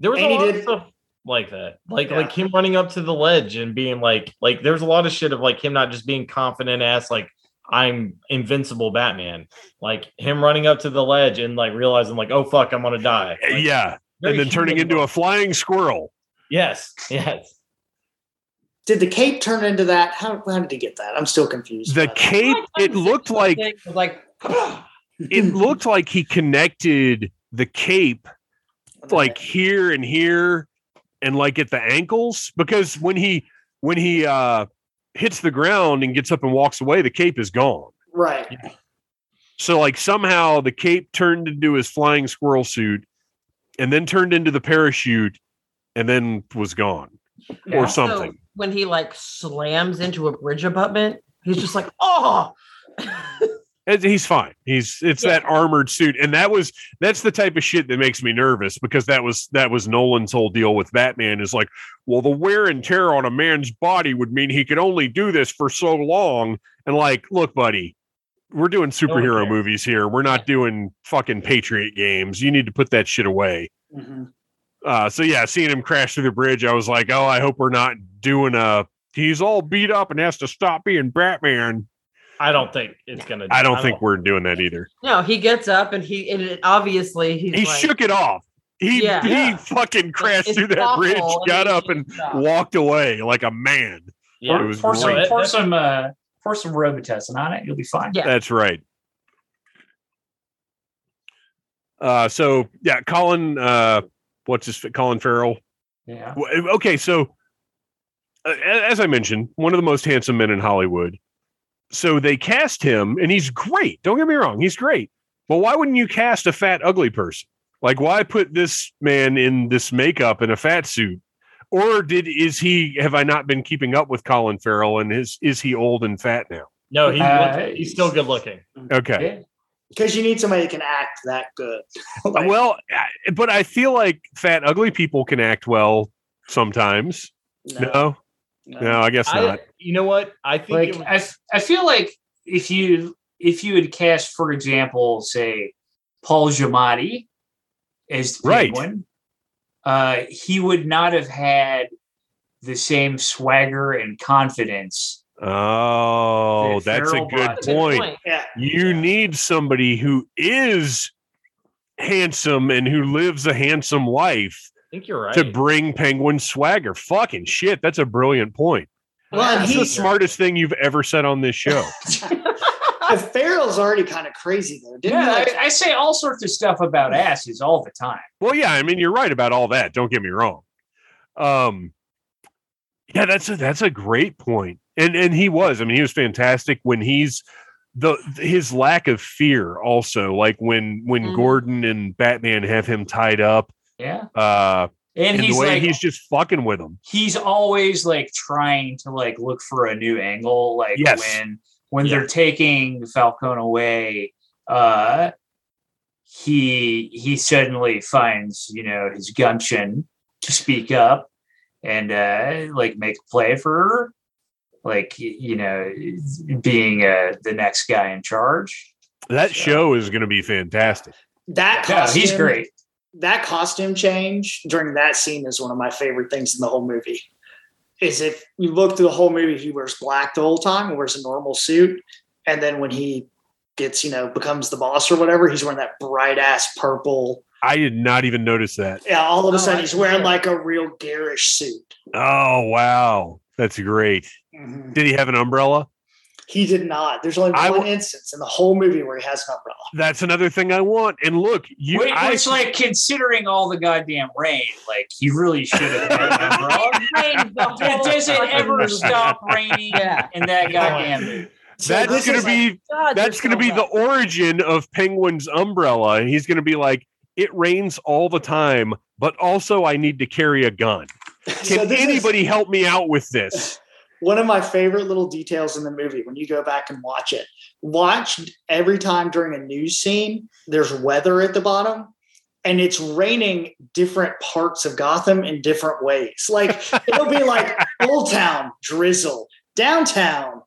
There was And a lot did- of stuff like that. Like Yeah. like him running up to the ledge and being like like there's a lot of shit of like him not just being confident ass like I'm invincible Batman. Like him running up to the ledge and like realizing like oh fuck I'm gonna die. Like, yeah, and then turning human into a flying squirrel. Yes. Yes. Did the cape turn into that? How, how did he get that? I'm still confused. The by that. cape, it looked like like it looked like he connected the cape like here and here and like at the ankles because when he when he uh hits the ground and gets up and walks away the cape is gone right. so like somehow the cape turned into his flying squirrel suit and then turned into the parachute and then was gone or Also, something when he like slams into a bridge abutment, he's just like, oh. He's fine. He's it's Yeah. that armored suit, and that was that's the type of shit that makes me nervous because that was that was Nolan's whole deal with Batman is like, well, the wear and tear on a man's body would mean he could only do this for so long. And like, look, buddy, we're doing superhero movies here. We're not doing fucking Patriot games. You need to put that shit away. Mhm. Uh, so yeah, seeing him crash through the bridge, I was like, oh, I hope we're not doing a. He's all beat up and has to stop being Batman. I don't think it's gonna. I don't think we're doing that either. No, he gets up and he and it, obviously he's He like, shook it off. He Yeah. he Yeah. fucking crashed it's through that awful, bridge, and got up and shoots off. walked away like a man. Yeah, It was pour some, great. pour some, uh, pour some Robitussin on it. You'll be fine. Yeah. That's right. Uh, so yeah, Colin, uh, what's his Colin Farrell? Yeah. Okay, so uh, as I mentioned, one of the most handsome men in Hollywood. So they cast him, and he's great. Don't get me wrong, he's great. But why wouldn't you cast a fat, ugly person? Like, why put this man in this makeup and a fat suit? Or did is he? Have I not been keeping up with Colin Farrell? And is is he old and fat now? No, he Uh, he's still good looking. Okay. Yeah. because you need somebody that can act that good. Like, well, but I feel like fat, ugly people can act well sometimes. No, no, I guess I, not. you know what? I think Like it was- I, f- I feel like if you if you had cast, for example, say Paul Giamatti as the Right. Penguin, uh, he would not have had the same swagger and confidence. Oh, That that's a good brought- That's a good point. yeah, You need somebody who is handsome and who lives a handsome life I think you're right. to bring Penguin swagger. Fucking shit, that's a brilliant point. Well, and That's the smartest thing you've ever said on this show. if Farrell's already kind of crazy though. Didn't Yeah, like, I, I say all sorts of stuff about asses all the time. Well, yeah, I mean, you're right about all that. Don't get me wrong. Um, yeah, that's a that's a great point, and and he was. I mean, he was fantastic when he's the his lack of fear. Also, like when when Mhm. Gordon and Batman have him tied up, Yeah, uh, and, and he's the way like he's just fucking with him. he's always like trying to like look for a new angle like Yes. when when Yeah. they're taking Falcone away uh he he suddenly finds you know his gumption to speak up and uh like make a play for like you know being uh the next guy in charge That So- show is going to be fantastic. that yeah costume, he's great That costume change during that scene is one of my favorite things in the whole movie. Is if you look through the whole movie, he wears black the whole time, wears a normal suit, and then when he gets, you know, becomes the boss or whatever, he's wearing that bright ass purple. I did not even notice that. Yeah, all of a Oh, sudden I he's wearing like a real garish suit. Oh wow, that's great. Mhm. Did he have an umbrella? He did not. There's only I one w- instance in the whole movie where he has an umbrella. That's another thing I want. And look, you, Which, I, which, like considering all the goddamn rain like he really should have had an umbrella it doesn't ever stop raining Yeah. in that goddamn movie. So that's going is to like- be God, that's going to so be the origin of Penguin's umbrella. And he's going to be like, it rains all the time, but also I need to carry a gun. so Can is- anybody help me out with this? one of my favorite little details in the movie when you go back and watch it watch every time during a news scene there's weather at the bottom and it's raining different parts of gotham in different ways like it'll be like old town drizzle downtown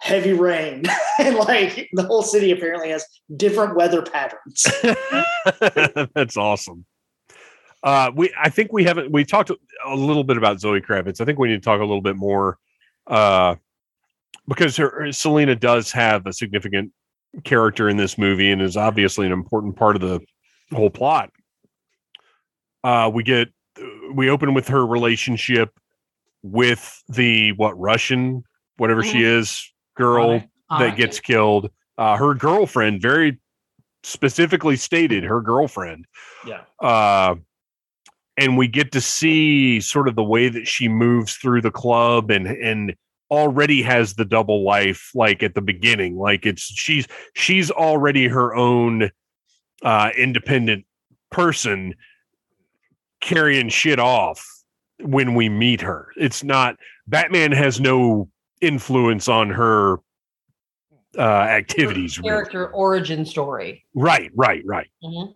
heavy rain and like the whole city apparently has different weather patterns That's awesome. Uh, we I think we haven't we talked a little bit about Zoe Kravitz. I think we need to talk a little bit more uh, because her, her- Selina does have a significant character in this movie and is obviously an important part of the whole plot. Uh, we get we open with her relationship with the what Russian whatever she is girl that gets killed. Uh, her girlfriend, very specifically stated, her girlfriend. Yeah. Uh, and we get to see sort of the way that she moves through the club and and already has the double life like at the beginning like it's she's she's already her own uh independent person carrying shit off when we meet her it's not batman has no influence on her uh, activities. really. character origin story. Right, right, right. Mhm.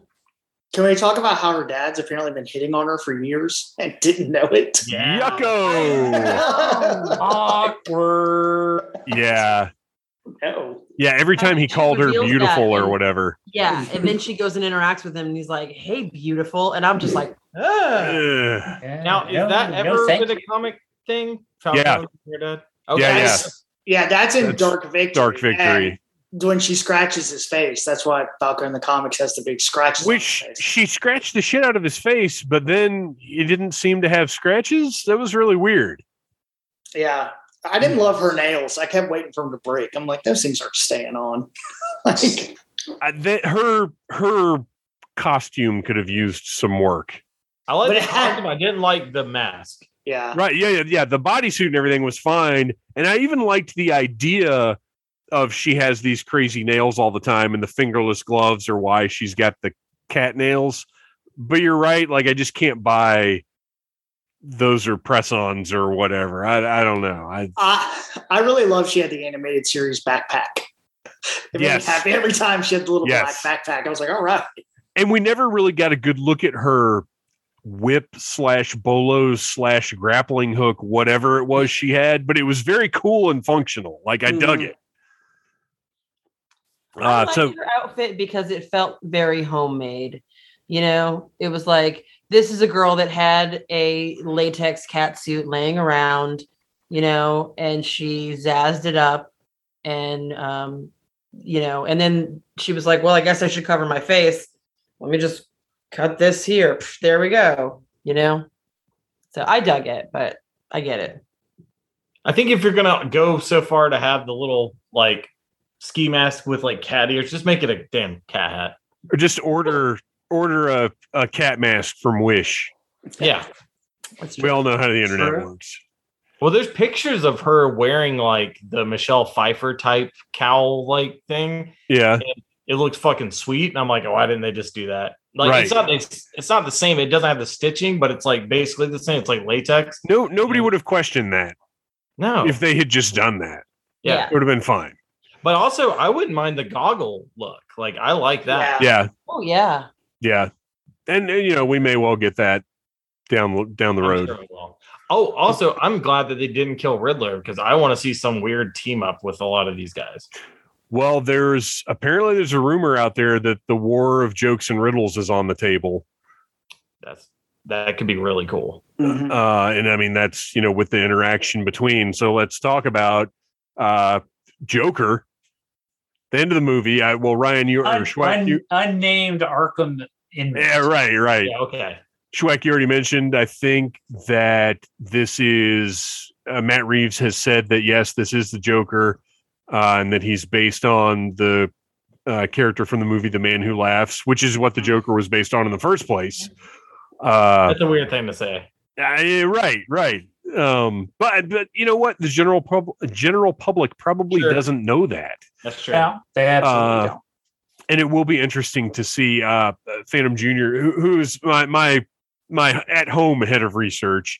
Can we talk about how her dad's apparently been hitting on her for years and didn't know it? Yucko. Awkward. Yeah, no. yeah. Every time he called her beautiful that or whatever. Yeah, and then she goes and interacts with him, and he's like, "Hey, beautiful," and I'm just like, Ah. Ugh. Now, is No, that ever thank been a comic thing? Yeah. Your dad? Okay. Yeah, yeah. That's- Yeah, that's in That's Dark Victory. Dark Victory. And when she scratches his face, that's why Falcone in the comics has the big scratches. on Which his face. she scratched the shit out of his face, but then it didn't seem to have scratches. That was really weird. Yeah. I didn't hmm. love her nails. I kept waiting for them to break. I'm like, those things aren't staying on. like, I, that her her costume could have used some work. I like the it had- costume. I didn't like the mask. yeah. Right? Yeah, yeah, yeah. The bodysuit and everything was fine, and I even liked the idea of she has these crazy nails all the time, and the fingerless gloves are why she's got the cat nails. But you're right. Like I just can't buy those are press-ons or whatever. I I don't know. I I, I really love she had the animated series backpack. It made me Yes. happy every time she had the little Yes. black backpack. I was like, all right. and we never really got a good look at her whip slash bolos slash grappling hook, whatever it was she had, but it was very cool and functional. Like I dug Mhm. it. I Uh, liked so her outfit because it felt very homemade. You know, it was like this is a girl that had a latex cat suit laying around, you know, and she zazzed it up, and um, you know, and then she was like, "Well, I guess I should cover my face. Let me just cut this here. Pff, There we go." You know, so I dug it, but I get it. I think if you're gonna go so far to have the little like ski mask with like cat ears, just make it a damn cat hat. or just order order a, a cat mask from Wish. Yeah. That's We all know how the internet True. works. Well, there's pictures of her wearing like the Michelle Pfeiffer type cowl like thing. Yeah. It looks fucking sweet, and I'm like, oh, why didn't they just do that? Like, Right. it's not it's, it's not the same. It doesn't have the stitching, but it's like basically the same. It's like latex. No, nobody would have questioned that No, if they had just done that. yeah. It would have been fine. But also, I wouldn't mind the goggle look. Like, I like that. Yeah. Oh yeah. Yeah. And, and, you know, we may well get that down down the I'm road. sure. Oh, also, I'm glad that they didn't kill Riddler because I want to see some weird team up with a lot of these guys. Well, there's apparently there's a rumor out there that the war of jokes and riddles is on the table. That's that could be really cool. Mhm. Uh, and I mean that's you know with the interaction between. So let's talk about uh, Joker. The end of the movie. I, well, Ryan, you or Un- Schweck, un- you, unnamed Arkham inmate. yeah, right, right. Yeah, okay. Schweck, you already mentioned. I think that this is uh, Matt Reeves has said that yes, this is the Joker, uh, and that he's based on the uh, character from the movie The Man Who Laughs, which is what the Joker was based on in the first place. Uh, That's a weird thing to say. Right, right. Um, but but you know what? The general pub- general public probably Sure. doesn't know that That's true. Yeah, they absolutely Uh, don't. and it will be interesting to see uh Phantom Junior, who, who's my my my at home head of research.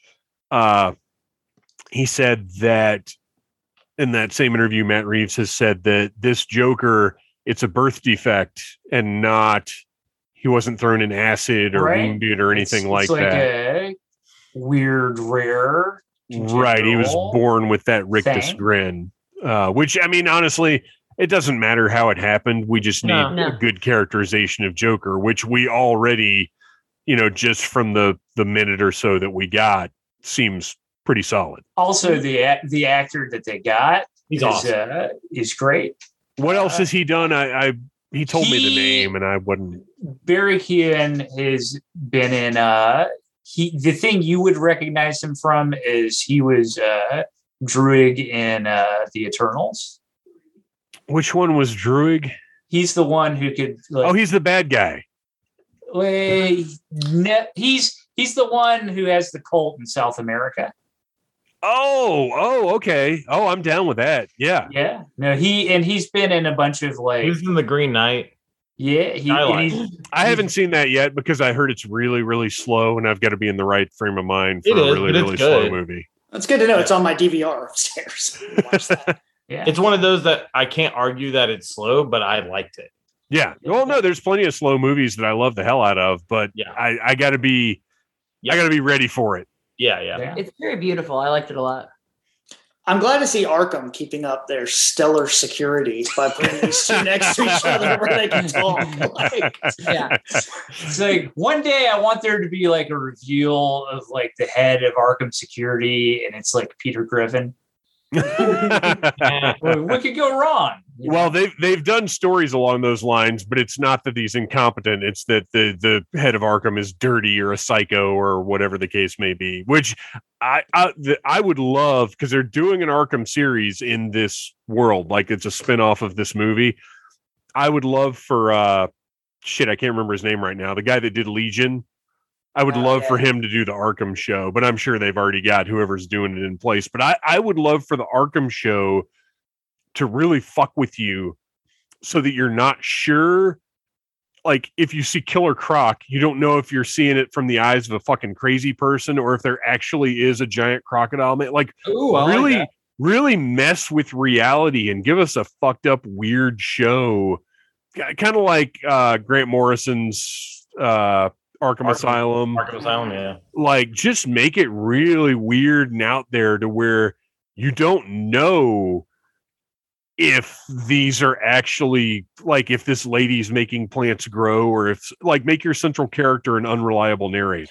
Uh, he said that in that same interview, Matt Reeves has said that this Joker it's a birth defect and not he wasn't thrown in acid or Right. wounded or It's- anything like it's like that. A weird, rare. Right, he was born with that rictus thing. grin, uh, which I mean, honestly, it doesn't matter how it happened. We just need No. No. a good characterization of Joker, which we already, you know, just from the the minute or so that we got, seems pretty solid. Also, the the actor that they got He's is, awesome. uh, is great. What else Uh, has he done? I, I he told me the name, and I wouldn't. Barry Keoghan has been in uh he the thing you would recognize him from is he was uh Druig in uh the Eternals. Which one was Druig? He's the one who could like Oh, he's the bad guy. Wait, ne- he's he's the one who has the cult in South America. Oh, oh, okay. Oh, I'm down with that. Yeah. Yeah. No, he and he's been in a bunch of like He's in the Green Knight. yeah, he I like he's- I haven't seen that yet because I heard it's really, really slow, and I've got to be in the right frame of mind for It a is, really, but really slow movie. That's good to know. It's on my DVR upstairs. Watch that. Yeah. It's one of those that I can't argue that it's slow, but I liked it. Yeah. Well, no, there's plenty of slow movies that I love the hell out of, but Yeah. I, I got to be, Yeah. I got to be ready for it. Yeah, yeah. Yeah. It's very beautiful. I liked it a lot. I'm glad to see Arkham keeping up their stellar security by putting these two next to each other where they can talk. Like, Yeah. It's like one day I want there to be like a reveal of like the head of Arkham Security, and it's like Peter Griffin. What could go wrong? Well, they've they've done stories along those lines, but it's not that he's incompetent. It's that the the head of Arkham is dirty or a psycho or whatever the case may be. Which I I, I would love because they're doing an Arkham series in this world, like it's a spin-off of this movie. I would love for uh shit, I can't remember his name right now. The guy that did Legion. I would Oh, love for him to do the Arkham show, but I'm sure they've already got whoever's doing it in place. But I, I would love for the Arkham show to really fuck with you so that you're not sure. Like if you see Killer Croc, you don't know if you're seeing it from the eyes of a fucking crazy person or if there actually is a giant crocodile man. Like Ooh, I like really, really mess with reality and give us a fucked up weird show. Kind of like uh Grant Morrison's uh Arkham, Arkham- Asylum Arkham Asylum, yeah. like just make it really weird and out there to where you don't know if these are actually like if this lady's making plants grow or if like make your central character an unreliable narrator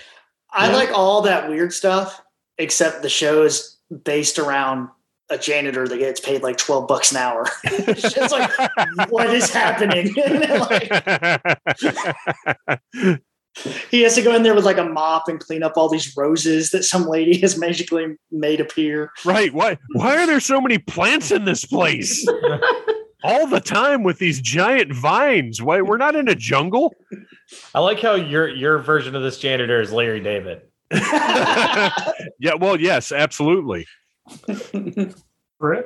I Yeah. like all that weird stuff, except the show is based around a janitor that gets paid like 12 bucks an hour. it's just like, what is happening? Like, he has to go in there with like a mop and clean up all these roses that some lady has magically made appear. right why why are there so many plants in this place all the time with these giant vines why we're not in a jungle I like how your your version of this janitor is Larry David. yeah well yes absolutely Right?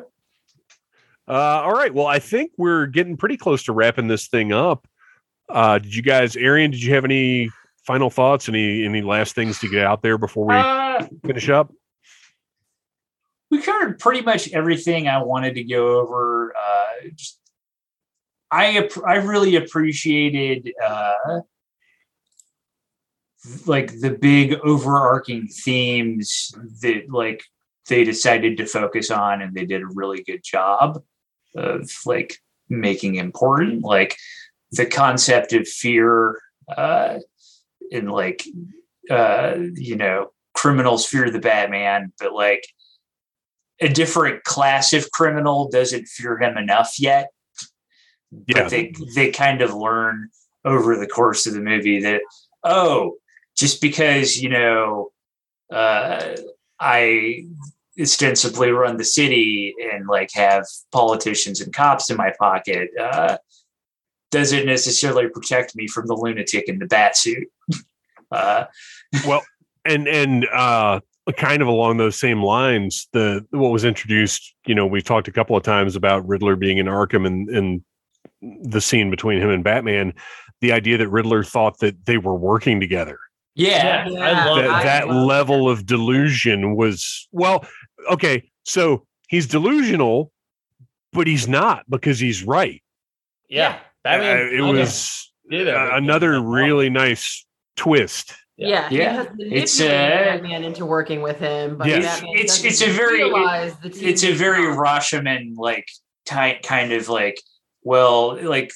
Uh, all right. Well, I think we're getting pretty close to wrapping this thing up. Uh, did you guys, Arian? Did you have any final thoughts? Any any last things to get out there before we Uh, finish up? we covered pretty much everything I wanted to go over. Uh, just, I I really appreciated uh, like the big overarching themes that like they decided to focus on, and they did a really good job of like making important like the concept of fear uh, and like uh, you know criminals fear the Batman, but like a different class of criminal doesn't fear him enough yet. Yeah. But they they kind of learn over the course of the movie that oh, just because you know uh, I ostensibly run the city and like have politicians and cops in my pocket uh, doesn't necessarily protect me from the lunatic in the bat suit. Uh, well, And and uh, kind of along those same lines, the what was introduced. You know, we've talked a couple of times about Riddler being in Arkham and and the scene between him and Batman. The idea that Riddler thought that they were working together. yeah, Yeah, I love that, I that love level of delusion was well okay so he's delusional but he's not because he's right Yeah. Batman Uh, it kind was did uh, another really nice twist Yeah, he Yeah. has It's, manipulated uh, Batman into working with him, but Yes. It's- it's a very- realize it's a very. Rashomon like type kind of like well like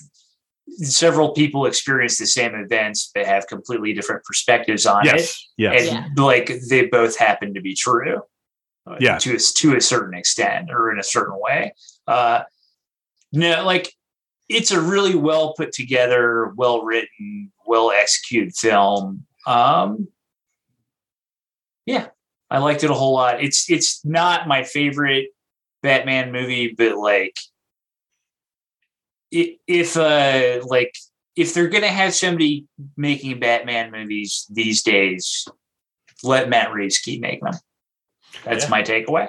several people experience the same events but have completely different perspectives on it yes yes and like they both happen to be true uh, Yeah. to a, to a certain extent or in a certain way uh no like it's a really well put together well written well executed film. Um yeah i liked it a whole lot. It's it's not my favorite batman movie but like if uh like if they're gonna have somebody making batman movies these days let matt reeves keep making them. That's Yeah. my takeaway.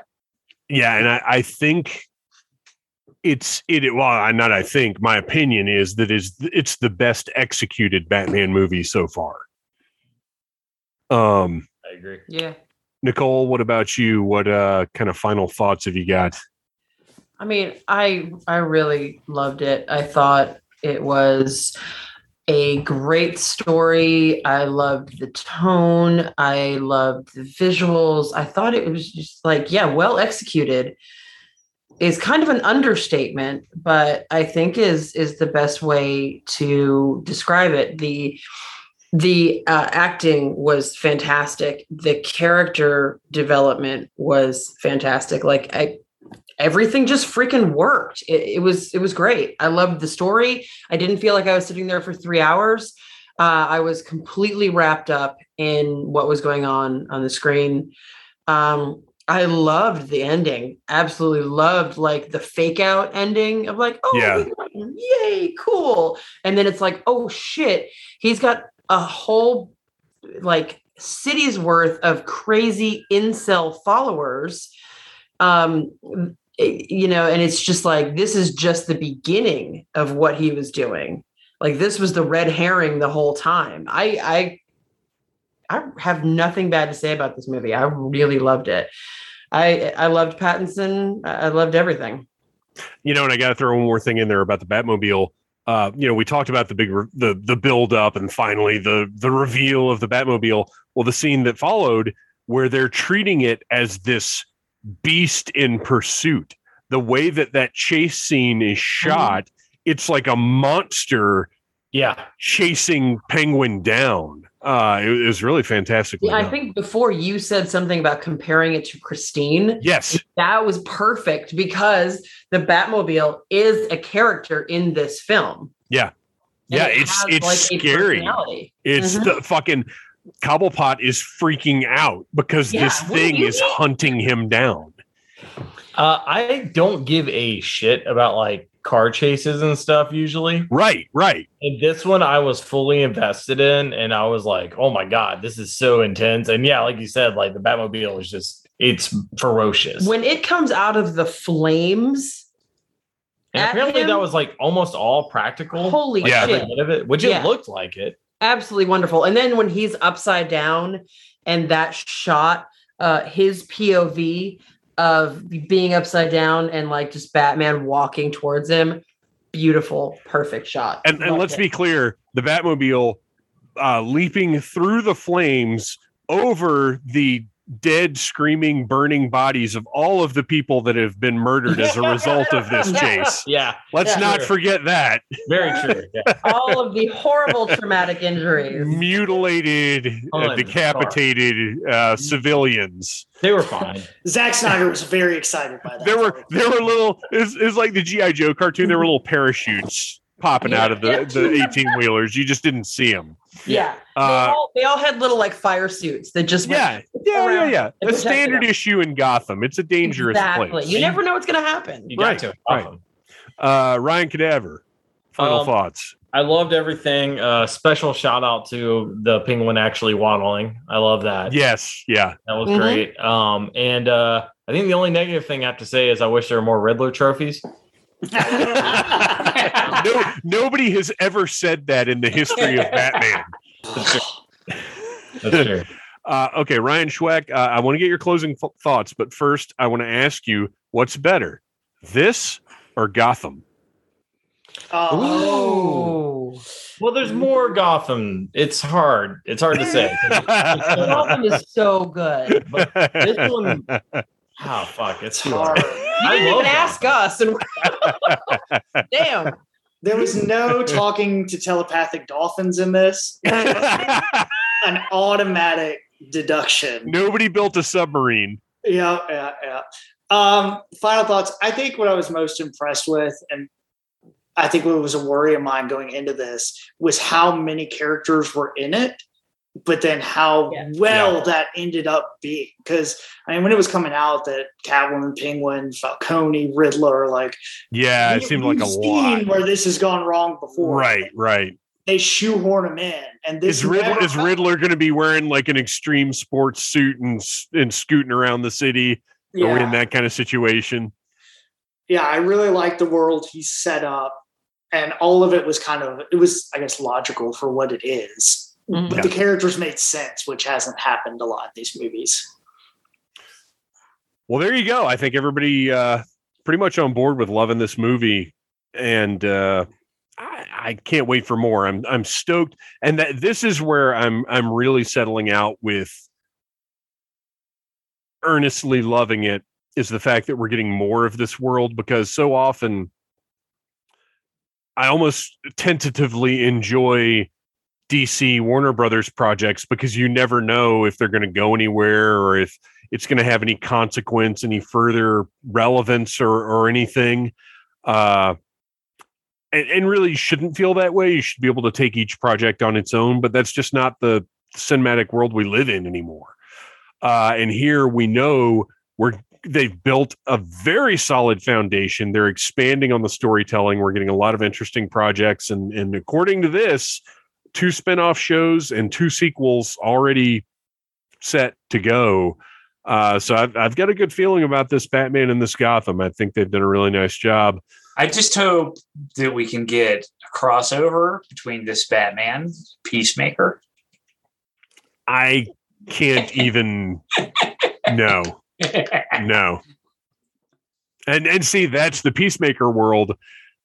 Yeah and i, I think it's it well not i think my opinion is that is it's the best executed batman movie so far um I agree. Yeah. nicole what about you what uh kind of final thoughts have you got I mean, I I really loved it. I thought it was a great story. I loved the tone. I loved the visuals. I thought it was just like, yeah, well executed. Is kind of an understatement, but I think is is the best way to describe it. The the uh, acting was fantastic. The character development was fantastic. Like I everything just freaking worked. It, it, was it was great. I loved the story. I didn't feel like I was sitting there for three hours. Uh, I was completely wrapped up in what was going on on the screen. Um, I loved the ending. Absolutely loved like the fake out ending of like, oh, yeah. yay, cool. And then it's like, oh shit, he's got a whole like city's worth of crazy incel followers um you know, and it's just like this is just the beginning of what he was doing. Like this was the red herring the whole time. I I I have nothing bad to say about this movie. I really loved it. I I loved Pattinson. I loved everything. You know, and I got to throw one more thing in there about the Batmobile. Uh, you know, we talked about the big re- the the build up and finally the the reveal of the Batmobile. Well, the scene that followed where they're treating it as this beast in pursuit. The way that that chase scene is mm-hmm. shot, mm-hmm. it's like a monster yeah chasing penguin down uh it, it was really fantastic yeah, i think before you said something about comparing it to christine yes that was perfect because the batmobile is a character in this film yeah yeah it it's it's like scary it's mm-hmm. the fucking Cobblepot is freaking out because yeah, this thing is mean? hunting him down. Uh, I don't give a shit about like car chases and stuff usually. Right, right. And this one I was fully invested in and I was like, "Oh my god, this is so intense." And yeah, like you said, like the Batmobile is just it's ferocious. When it comes out of the flames, and apparently him, that was like almost all practical. Holy like, shit. Of it, which yeah. it looked like it absolutely wonderful. And then when he's upside down and that shot, uh, his POV of being upside down and like just Batman walking towards him, beautiful, perfect shot. And, and let's it. be clear, the Batmobile uh, leaping through the flames over the dead, screaming, burning bodies of all of the people that have been murdered as a result of this chase. Yeah. Let's yeah, not forget that. Very true. Yeah. all of the horrible traumatic injuries, mutilated, uh, decapitated uh, civilians. They were fine. Zack Snyder was very excited by that. There were there were little it's, it's like the GI Joe cartoon. There were little parachutes popping yeah, out of the, the 18 wheelers. You just didn't see them. Yeah. Uh, they, all, they, all, had little like fire suits that just yeah yeah yeah yeah. A standard them. issue in Gotham. It's a dangerous exactly. place. You never know what's going to happen. You right. to. Right. Uh, Ryan Cadaver. Final um, thoughts. I loved everything. Uh, special shout out to the penguin actually waddling. I love that. Yes, yeah, that was mm-hmm. great. Um, and uh, I think the only negative thing I have to say is I wish there were more Riddler trophies. No, nobody has ever said that in the history of Batman. That's true. Uh, okay, Ryan Schweck, uh, I want to get your closing f- thoughts, but first, I want to ask you what's better, this or Gotham? Oh. Well, there's more Gotham. It's hard. It's hard to say. Gotham is so good. But this one, oh fuck, it's hard. You didn't even ask us, and damn. There was no talking to telepathic dolphins in this. An automatic deduction. Nobody built a submarine. Yeah, yeah, yeah. Um, final thoughts. I think what I was most impressed with, and I think what was a worry of mine going into this, was how many characters were in it but then how yeah. well yeah. that ended up being. Because I mean, when it was coming out that Catwoman, Penguin, Falcone, Riddler, like yeah, it seemed like a lot where this has gone wrong before. Right, right. They shoehorn him in, and this is Riddler. Is Riddler going to be wearing like an extreme sports suit and and scooting around the city? Yeah. Are we in that kind of situation? Yeah, I really like the world he set up, and all of it was kind of it was, I guess, logical for what it is Mm-hmm. But the characters made sense, which hasn't happened a lot in these movies. Well, there you go. I think everybody uh, pretty much on board with loving this movie, and uh, I, I can't wait for more. I'm I'm stoked, and that this is where I'm I'm really settling out with earnestly loving it is the fact that we're getting more of this world because so often I almost tentatively enjoy DC Warner Brothers projects because you never know if they're going to go anywhere or if it's going to have any consequence, any further relevance or or anything. Uh, and, and really, shouldn't feel that way. You should be able to take each project on its own, but that's just not the cinematic world we live in anymore. Uh, and here we know we're they've built a very solid foundation. They're expanding on the storytelling. We're getting a lot of interesting projects, and and according to this, two spin-off shows and two sequels already set to go. Uh, so I've, I've got a good feeling about this Batman and this Gotham. I think they've done a really nice job. I just hope that we can get a crossover between this Batman Peacemaker. I can't even. no, no. And and see, that's the Peacemaker world.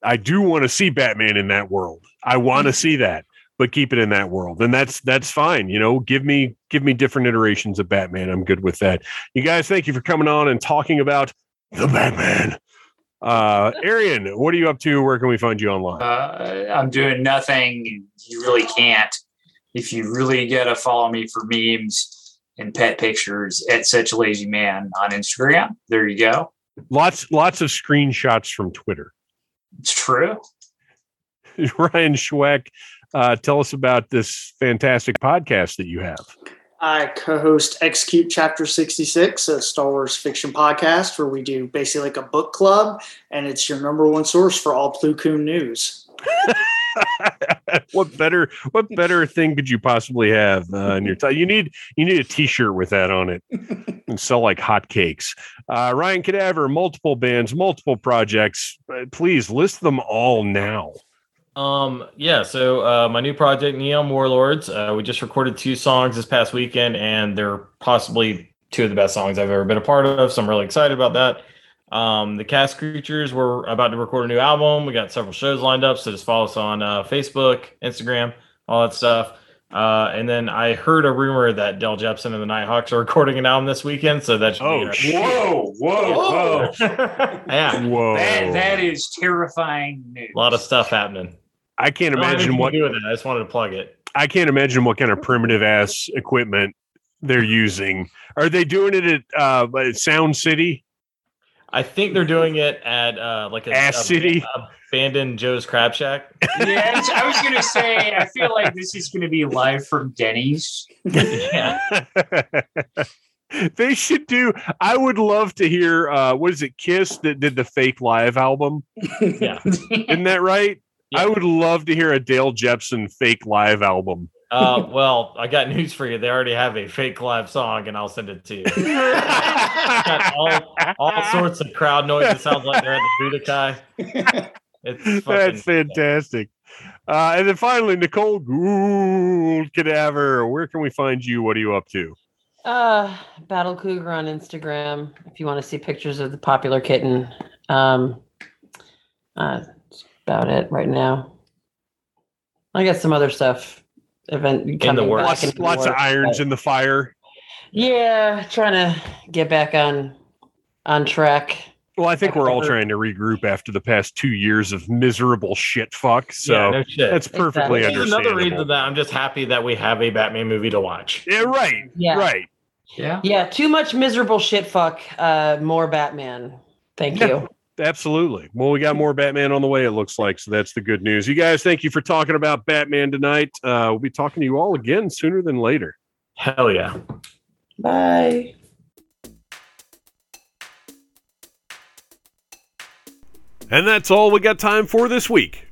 I do want to see Batman in that world. I want to see that, but keep it in that world, and that's that's fine. You know, give me give me different iterations of Batman. I'm good with that. You guys, thank you for coming on and talking about the Batman. Uh, Arian, what are you up to? Where can we find you online? Uh, I'm doing nothing. You really can't. If you really gotta follow me for memes and pet pictures at such a lazy man on Instagram, there you go. Lots lots of screenshots from Twitter. It's true. Ryan Schweck, uh, tell us about this fantastic podcast that you have. I co-host Execute Chapter 66, a Star Wars fiction podcast where we do basically like a book club, and it's your number one source for all Plo Koon news. what better what better thing could you possibly have uh, in your time? You need you need a T-shirt with that on it and sell like hotcakes. Uh, Ryan Cadaver, multiple bands, multiple projects. Uh, please list them all now. Um, yeah, so uh, my new project, Neon Warlords, uh, we just recorded two songs this past weekend, and they're possibly two of the best songs I've ever been a part of. So I'm really excited about that. Um, the Cast Creatures, we're about to record a new album. We got several shows lined up, so just follow us on uh, Facebook, Instagram, all that stuff. Uh, and then I heard a rumor that Del Jepson and the Nighthawks are recording an album this weekend, so that should Oh, be interesting. Whoa, whoa, whoa. yeah, Whoa! That, that is terrifying news. a lot of stuff happening. I can't Don't imagine anything what to do with it. I just wanted to plug it. I can't imagine what kind of primitive ass equipment they're using. Are they doing it at uh, at Sound City? I think they're doing it at uh, like a, Ass a- City? abandoned Joe's Crab Shack. yeah, I was gonna say. I feel like this is gonna be live from Denny's. yeah, they should do. I would love to hear. Uh, what is it? Kiss that did the fake live album. yeah. Isn't that right? Yeah. I would love to hear a Dale Jepson fake live album. Uh, well, I got news for you. They already have a fake live song, and I'll send it to you. got all, all sorts of crowd noise. It sounds like they're at the Budokan. It's That's fantastic. Uh, and then finally, Nicole Gould Cadaver. Where can we find you? What are you up to? Uh, Battle Cougar on Instagram. If you want to see pictures of the popular kitten. Um, uh, that's about it right now. I got some other stuff. Event coming works. back Lots, into the lots of irons but- in the fire. Yeah, trying to get back on on track. Well, I think Like we're all trying to regroup after the past two years of miserable shit fuck. So yeah, no shit. that's perfectly Exactly. There's another reason that I'm just happy that we have a Batman movie to watch. Yeah, right. Yeah. Right. Yeah. Yeah, too much miserable shit fuck. Uh, more Batman. Thank Yeah. you. Absolutely. Well, we got more Batman on the way, it looks like. So that's the good news. You guys, thank you for talking about Batman tonight. Uh, we'll be talking to you all again sooner than later. Hell yeah. Bye. And that's all we got time for this week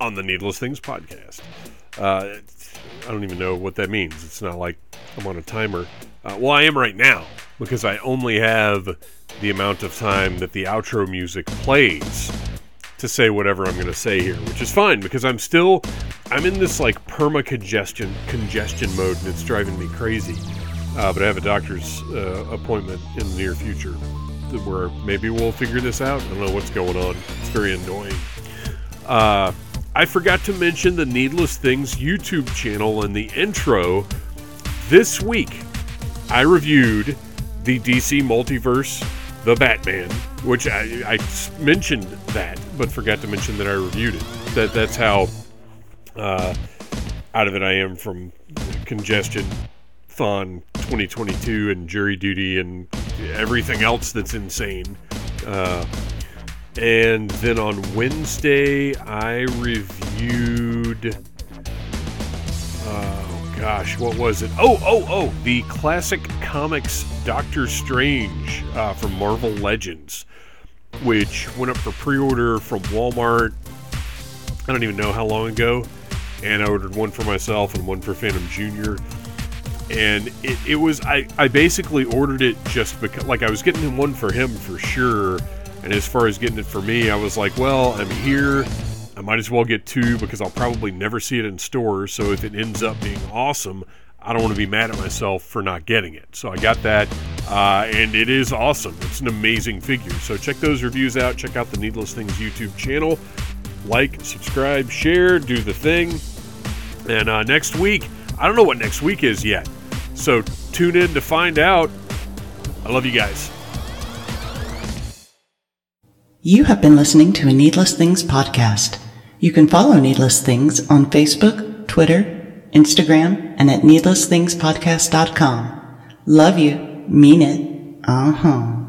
on the Needless Things podcast. Uh, I don't even know what that means. It's not like I'm on a timer. Uh, well, I am right now because I only have the amount of time that the outro music plays to say whatever I'm going to say here, which is fine because I'm still I'm in this like perma congestion congestion mode and it's driving me crazy. Uh, but I have a doctor's uh, appointment in the near future where maybe we'll figure this out. I don't know what's going on. It's very annoying. Uh, I forgot to mention the Needless Things YouTube channel in the intro. This week, I reviewed the DC Multiverse, The Batman, which I, I mentioned that, but forgot to mention that I reviewed it. That that's how uh, out of it I am from congestion, Thon 2022, and jury duty, and everything else that's insane. Uh, and then on Wednesday, I reviewed. Oh gosh, what was it? Oh, oh, oh! The classic comics Doctor Strange uh, from Marvel Legends, which went up for pre-order from Walmart. I don't even know how long ago, and I ordered one for myself and one for Phantom Junior. And it, it was I, I basically ordered it just because like I was getting him one for him for sure and as far as getting it for me, I was like, well, I'm here. I might as well get two because I'll probably never see it in stores. So if it ends up being awesome, I don't want to be mad at myself for not getting it. So I got that, uh, and it is awesome. It's an amazing figure. So check those reviews out. Check out the Needless Things YouTube channel. Like, subscribe, share, do the thing. And uh, next week, I don't know what next week is yet. So tune in to find out. I love you guys. You have been listening to a Needless Things podcast. You can follow Needless Things on Facebook, Twitter, Instagram, and at needlessthingspodcast.com. Love you. Mean it. Uh huh.